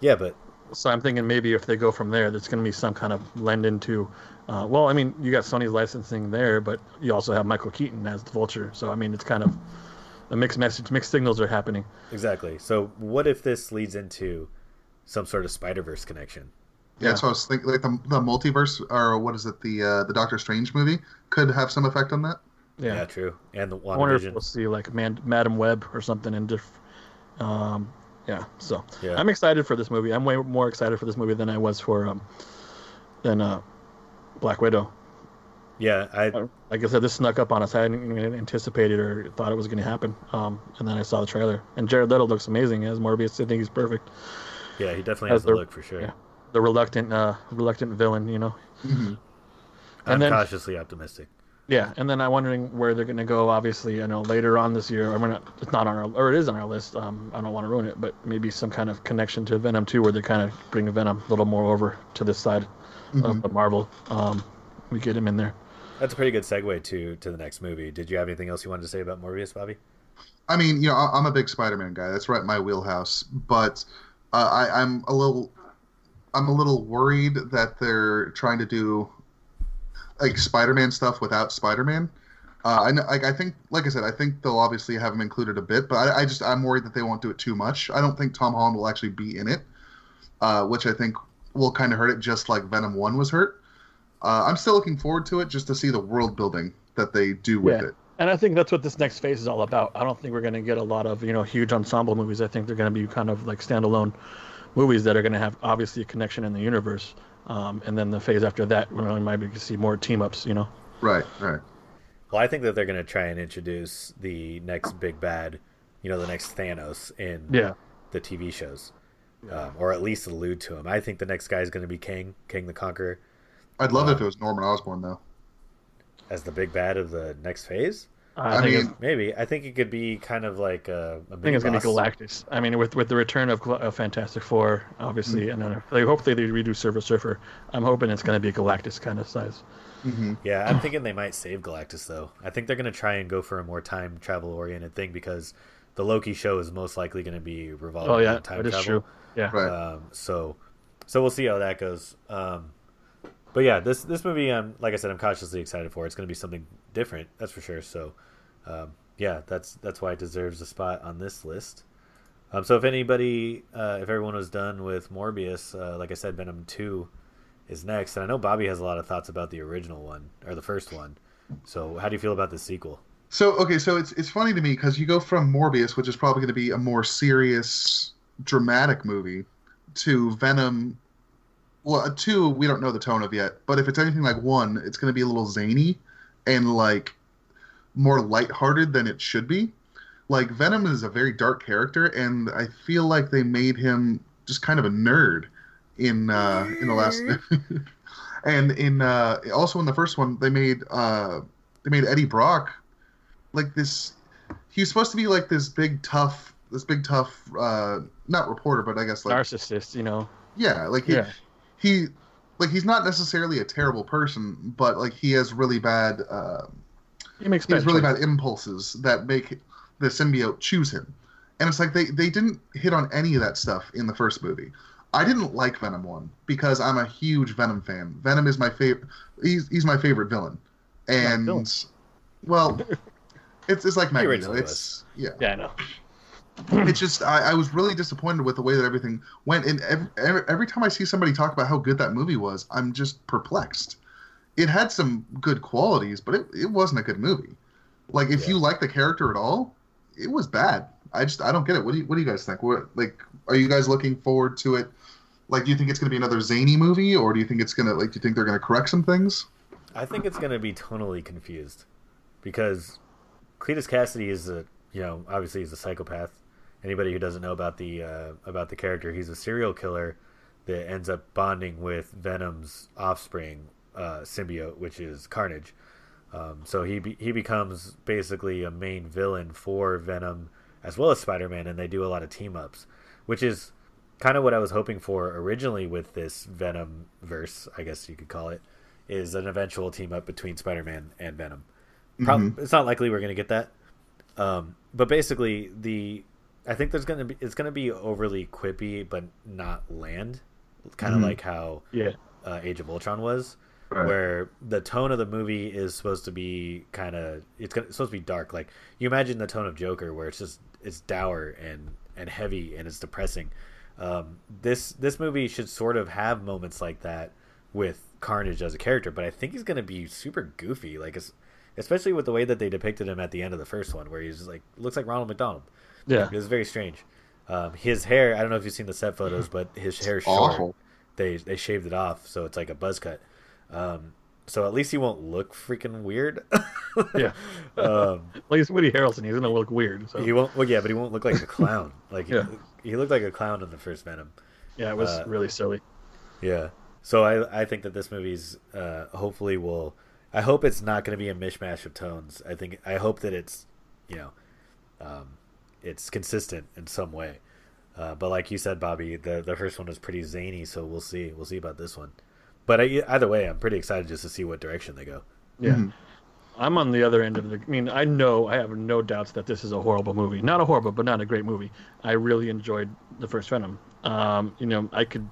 Yeah, but So I'm thinking maybe if they go from there, there's going to be some kind of lend into. Uh, well, I mean, you got Sony's licensing there, but you also have Michael Keaton as the Vulture. So I mean, it's kind of a mixed message. Mixed signals are happening. Exactly. So, what if this leads into some sort of Spider Verse connection? Yeah, that's what I was thinking. Like the, the multiverse, or what is it? The uh, the Doctor Strange movie could have some effect on that. Yeah, Yeah. true. And the I wonder if we'll see like Man- Madame Web or something in diff. Um, yeah. So Yeah. I'm excited for this movie. I'm way more excited for this movie than I was for um, than uh, Black Widow. Yeah, I like I said, this snuck up on us. I hadn't even anticipated or thought it was going to happen. Um, and then I saw the trailer, and Jared Leto looks amazing as Morbius. I think he's perfect. Yeah, he definitely has the the- look for sure. yeah. The reluctant, uh, reluctant villain, you know. I'm And then- cautiously optimistic. Yeah, and then I'm wondering where they're going to go. Obviously, I know later on this year, I mean, it's not on our, or it is on our list. Um, I don't want to ruin it, but maybe some kind of connection to Venom too, where they kind of bring Venom a little more over to this side of the Marvel. Um, we get him in there. That's a pretty good segue to to the next movie. Did you have anything else you wanted to say about Morbius, Bobby? I mean, you know, I- I'm a big Spider-Man guy. That's right in my wheelhouse. But uh, I, I'm a little, I'm a little worried that they're trying to do like Spider-Man stuff without Spider-Man. Uh, I know, like, I think, like I said, I think they'll obviously have him included a bit, but I, I just I'm worried that they won't do it too much. I don't think Tom Holland will actually be in it, uh, which I think will kind of hurt it, just like Venom One was hurt. Uh, I'm still looking forward to it, just to see the world building that they do with Yeah. it. And I think that's what this next phase is all about. I don't think we're going to get a lot of you know huge ensemble movies. I think they're going to be kind of like standalone movies that are going to have obviously a connection in the universe. Um, and then the phase after that, we might be gonna see more team ups. You know. Right, right. Well, I think that they're going to try and introduce the next big bad, you know, the next Thanos in Yeah. the TV shows, um, or at least allude to him. I think the next guy is going to be Kang, Kang the Conqueror, I'd love it if it was Norman Osborn though. As the big bad of the next phase. I, I think mean, Maybe I think it could be kind of like a. a I think it's gonna be. Galactus. I mean, with with the return of, of Fantastic Four, obviously, Mm. and then they hopefully they redo Silver Surfer. I'm hoping it's gonna be a Galactus kind of size. mhm. Yeah, I'm thinking they might save Galactus though. I think they're going to try and go for a more time travel oriented thing because the Loki show is most likely going to be revolving Oh yeah, around time that is travel. true. Yeah. Right. Um, so, so we'll see how that goes. Um, but yeah, this this movie, I'm like I said, I'm cautiously excited for. It's going to be something different, that's for sure. So, um, yeah, that's that's why it deserves a spot on this list. Um, so if anybody, uh, if everyone was done with Morbius, uh, like I said, Venom Two is next, and I know Bobby has a lot of thoughts about the original one or the first one. So how do you feel about the sequel? So okay, so it's it's funny to me because you go from Morbius, which is probably going to be a more serious, dramatic movie, to Venom. Well, a two we don't know the tone of yet, but if it's anything like one, it's going to be a little zany and like more lighthearted than it should be. Like Venom is a very dark character, and I feel like they made him just kind of a nerd in uh, in the last. [laughs] and in uh, also in the first one, they made uh, they made Eddie Brock like this. He was supposed to be like this big tough, this big tough, uh, not reporter, but I guess like Narcissist, you know. yeah, like he Yeah. He like he's not necessarily a terrible person, but like he has really bad. Uh, He makes he has really choices. bad impulses that make the symbiote choose him. And it's like they, they didn't hit on any of that stuff in the first movie. I didn't like Venom 1 because I'm a huge Venom fan. Venom is my favorite he's he's my favorite villain. And villain. well it's it's like Magneto. originally It's yeah. Yeah, I know. It's just I, I was really disappointed with the way that everything went and every, every, every time I see somebody talk about how good that movie was, I'm just perplexed. It had some good qualities, but it, it wasn't a good movie. Like if Yeah. you like the character at all, it was bad. I just I don't get it. What do you what do you guys think? What like are you guys looking forward to it? Like do you think it's gonna be another zany movie or do you think it's gonna like do you think they're gonna correct some things? I think it's going to be tonally confused because Cletus Kasady is a you know obviously he's a psychopath. Anybody who doesn't know about the uh, about the character, he's a serial killer that ends up bonding with Venom's offspring uh, symbiote, which is Carnage. Um, so he be- he becomes basically a main villain for Venom as well as Spider Man, and they do a lot of team ups, which is kind of what I was hoping for originally with this Venom verse, I guess you could call it, is an eventual team up between Spider Man and Venom. Prob- It's not likely we're going to get that, um, but basically the I think there's going to be it's going to be overly quippy but not land, kind of Mhm. like how Yeah. uh, Age of Ultron was Right. where the tone of the movie is supposed to be kind of it's, gonna, it's supposed to be dark like you imagine the tone of joker where it's just it's dour and and heavy and it's depressing um, this this movie should sort of have moments like that with carnage as a character but i think he's going to be super goofy like especially with the way that they depicted him at the end of the first one where he's just like looks like ronald mcdonald Yeah. it was very strange um, his hair i don't know if you've seen the set photos but his hair is short Awful. they they shaved it off so it's like a buzz cut um, so at least he won't look freaking weird [laughs] Yeah. um, [laughs] Like it's Woody Harrelson. He's gonna look weird. So he won't well yeah but he won't look like a clown [laughs] like Yeah. he, he looked like a clown in the first venom yeah, it was uh, really silly. yeah so i i think that this movie's uh hopefully will i hope it's not going to be a mishmash of tones i think i hope that it's you know um it's consistent in some way uh, but like you said bobby the the first one was pretty zany so we'll see we'll see about this one but I, either way i'm pretty excited just to see what direction they go Yeah. Mhm. I'm on the other end of the. I mean, I know I have no doubts that this is a horrible movie. Not a horrible, but not a great movie. I really enjoyed the first Venom. Um, you know, I could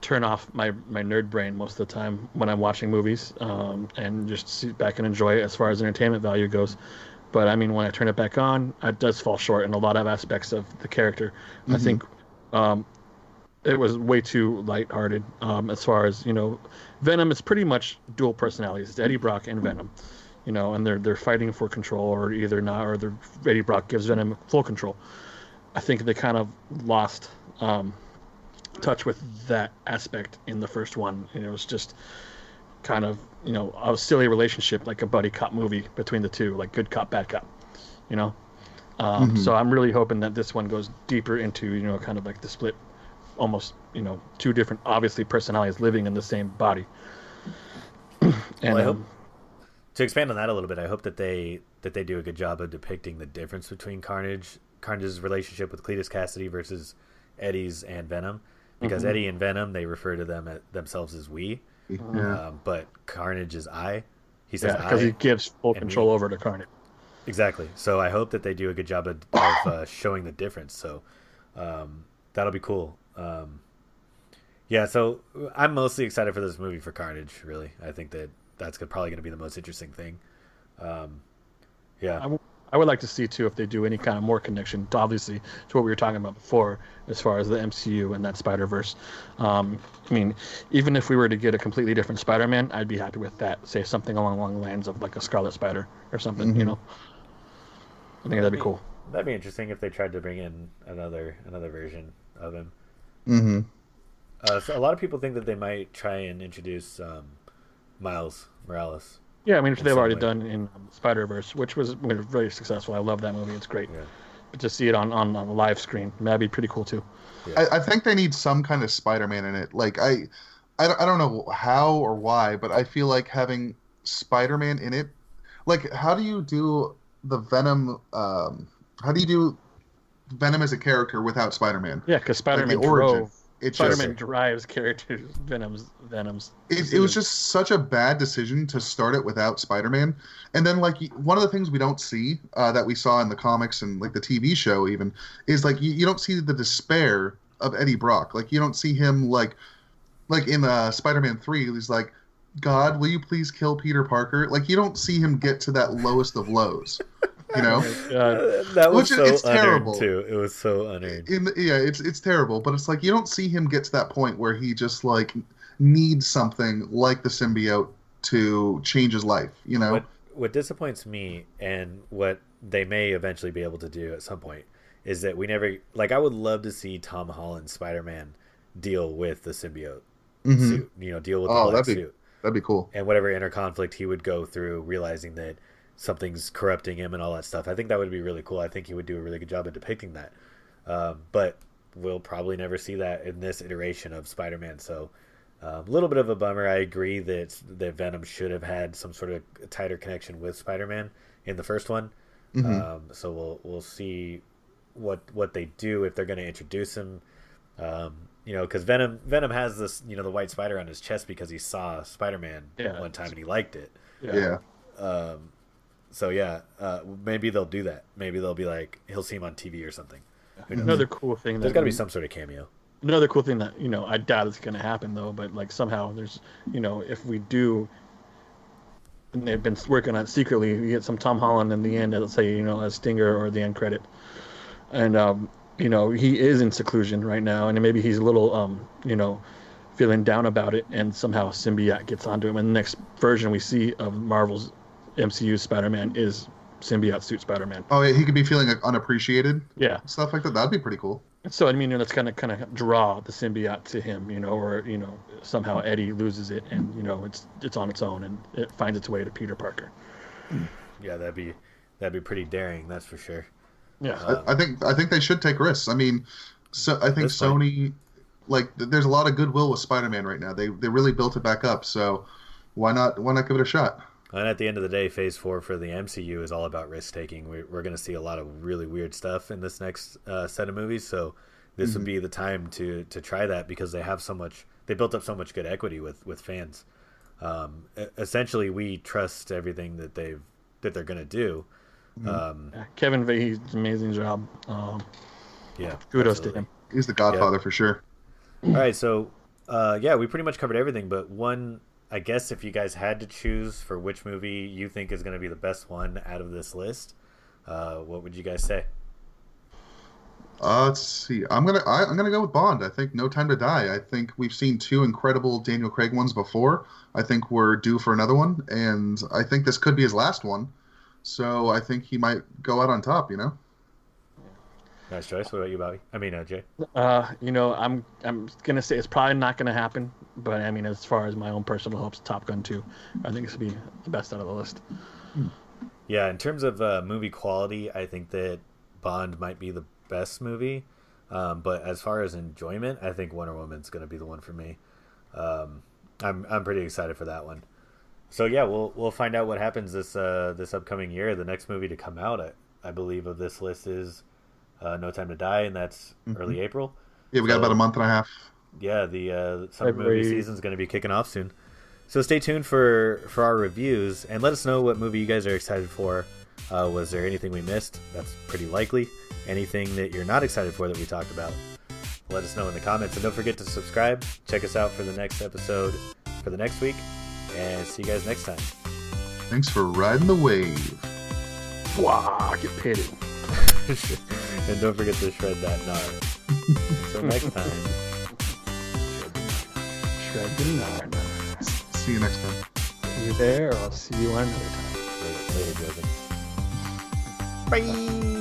turn off my my nerd brain most of the time when I'm watching movies, um, and just sit back and enjoy it as far as entertainment value goes. But I mean, when I turn it back on, it does fall short in a lot of aspects of the character. I Mhm. think um, it was way too lighthearted um, as far as you know. Venom is pretty much dual personalities. Eddie Brock and Venom, you know, and they're they're fighting for control, or either not, or the Eddie Brock gives Venom full control. I think they kind of lost um, touch with that aspect in the first one, and it was just kind of you know a silly relationship, like a buddy cop movie between the two, like good cop, bad cop, you know. Um, Mhm. So I'm really hoping that this one goes deeper into you know kind of like the split, almost you know two different obviously personalities living in the same body. and [clears throat] Well, I hope- um, to expand on that a little bit, I hope that they that they do a good job of depicting the difference between Carnage, Carnage's relationship with Cletus Kasady versus Eddie's and Venom. Because Mhm. Eddie and Venom, they refer to them at themselves as we, Yeah. um, but Carnage is I. He says Yeah, because I. he gives full control me. over to Carnage. Exactly. So I hope that they do a good job of, of uh, showing the difference. So um, that'll be cool. Um, yeah. So I'm mostly excited for this movie for Carnage. Really, I think that that's probably going to be the most interesting thing. Um, yeah. I, w- I would like to see too if they do any kind of more connection, to obviously, to what we were talking about before, as far as the MCU and that Spider Verse. Um, I mean, even if we were to get a completely different Spider-Man, I'd be happy with that. Say something along along the lines of like a Scarlet Spider or something. You Mhm. know, I think that'd be cool. That'd be interesting if they tried to bring in another another version of him. Mm-hmm. Uh, so a lot of people think that they might try and introduce um, Miles Morales. Yeah, I mean, which they've already way. done in Spider Verse, which was was very successful. I love that movie; it's great. Yeah. But to see it on on, on a live screen, that'd be pretty cool too. I, I think they need some kind of Spider-Man in it. Like I, I, don't- I don't know how or why, but I feel like having Spider-Man in it. Like, how do you do the Venom? Um, how do you do Venom as a character without Spider-Man? Yeah, because Spider-Man origin. drove. It's just Spider-Man drives characters. Venom's Venom's. it, it was just such a bad decision to start it without Spider-Man. And then like one of the things we don't see uh, that we saw in the comics and like the TV show even is like you, you don't see the despair of Eddie Brock. Like you don't see him like like in uh, Spider-Man 3 he's like God, will you please kill Peter Parker? Like you don't see him get to that lowest of lows. You know? Uh, Uh, that was Which so it's terrible. too. It was so unearned. in the, yeah, it's it's terrible, but it's like you don't see him get to that point where he just like needs something like the symbiote to change his life. You know? What what disappoints me and what they may eventually be able to do at some point is that we never like I would love to see Tom Holland Spider Man deal with the symbiote Mhm. suit. You know, deal with the Oh, black that'd be- suit. That'd be cool. And whatever inner conflict he would go through realizing that something's corrupting him and all that stuff. I think that would be really cool. I think he would do a really good job of depicting that. Um, but we'll probably never see that in this iteration of Spider Man. So a little bit of a bummer. I agree that that Venom should have had some sort of tighter connection with Spider Man in the first one. Mhm. Um, so we'll we'll see what what they do if they're going to introduce him. Um, you know, because Venom Venom has this you know the white spider on his chest because he saw Spider Man Yeah. one time and he liked it. yeah. Um, so yeah, uh, maybe they'll do that. Maybe they'll be like he'll see him on TV or something. Another cool thing. There's got to be some sort of cameo. another cool thing that you know I doubt it's going to happen though, but like somehow there's you know if we do, and they've been working on it secretly, we get some Tom Holland in the end, let's say you know as Stinger or the end credit, and um, you know he is in seclusion right now, and maybe he's a little um, you know feeling down about it, and somehow symbiote gets onto him, and the next version we see of Marvel's MCU Spider-Man is symbiote suit Spider-Man. Oh, yeah, he could be feeling like, unappreciated, Yeah. stuff like that. That'd be pretty cool. So I mean, let's kind of kind of draw the symbiote to him, you know, or you know, somehow Eddie loses it, and you know, it's it's on its own, and it finds its way to Peter Parker. Yeah, that'd be that'd be pretty daring. That's for sure. Yeah, Uh, I, I think I think they should take risks. I mean, so I think This might- Sony, like, there's a lot of goodwill with Spider-Man right now. They they really built it back up. So why not why not give it a shot? And at the end of the day, Phase Four for the MCU is all about risk taking. We're, we're going to see a lot of really weird stuff in this next uh, set of movies. So this would be the time to to try that because they have so much. They built up so much good equity with with fans. Um, essentially, we trust everything that they've that they're going to do. Um, Yeah, Kevin Feige's amazing job. Um, yeah, kudos absolutely. to him. He's the Godfather for sure. All right, so uh, yeah, we pretty much covered everything. But one, I guess, if you guys had to choose for which movie you think is going to be the best one out of this list, uh, what would you guys say? Uh, let's see. I'm gonna I, I'm gonna go with Bond. I think No Time to Die. I think we've seen two incredible Daniel Craig ones before. I think we're due for another one, and I think this could be his last one. So I think he might go out on top. You know. Nice choice. What about you, Bobby? I mean, uh, Jay. Uh, you know, I'm I'm gonna say it's probably not gonna happen, but I mean, as far as my own personal hopes, Top Gun 2, I think this would be the best out of the list. Yeah, in terms of uh, movie quality, I think that Bond might be the best movie. Um, but as far as enjoyment, I think Wonder Woman's going to be the one for me. Um, I'm I'm pretty excited for that one. so yeah, we'll we'll find out what happens this uh, this upcoming year. The next movie to come out, I, I believe, of this list is uh, No Time to Die, and that's Mhm. early April. Yeah, we got about a month and a half. Yeah, the uh, summer movie February. season is going to be kicking off soon. So stay tuned for for our reviews and let us know what movie you guys are excited for. Uh, was there anything we missed? That's pretty likely. Anything that you're not excited for that we talked about? Let us know in the comments and don't forget to subscribe. Check us out for the next episode for the next week, and see you guys next time. Thanks for riding the wave. Wow, get pitted. [laughs] and don't forget to shred that gnar. Until next [laughs] time. Shred the nard. See you next time. See you there, or I'll see you another time. Later, later Joseph. Bye.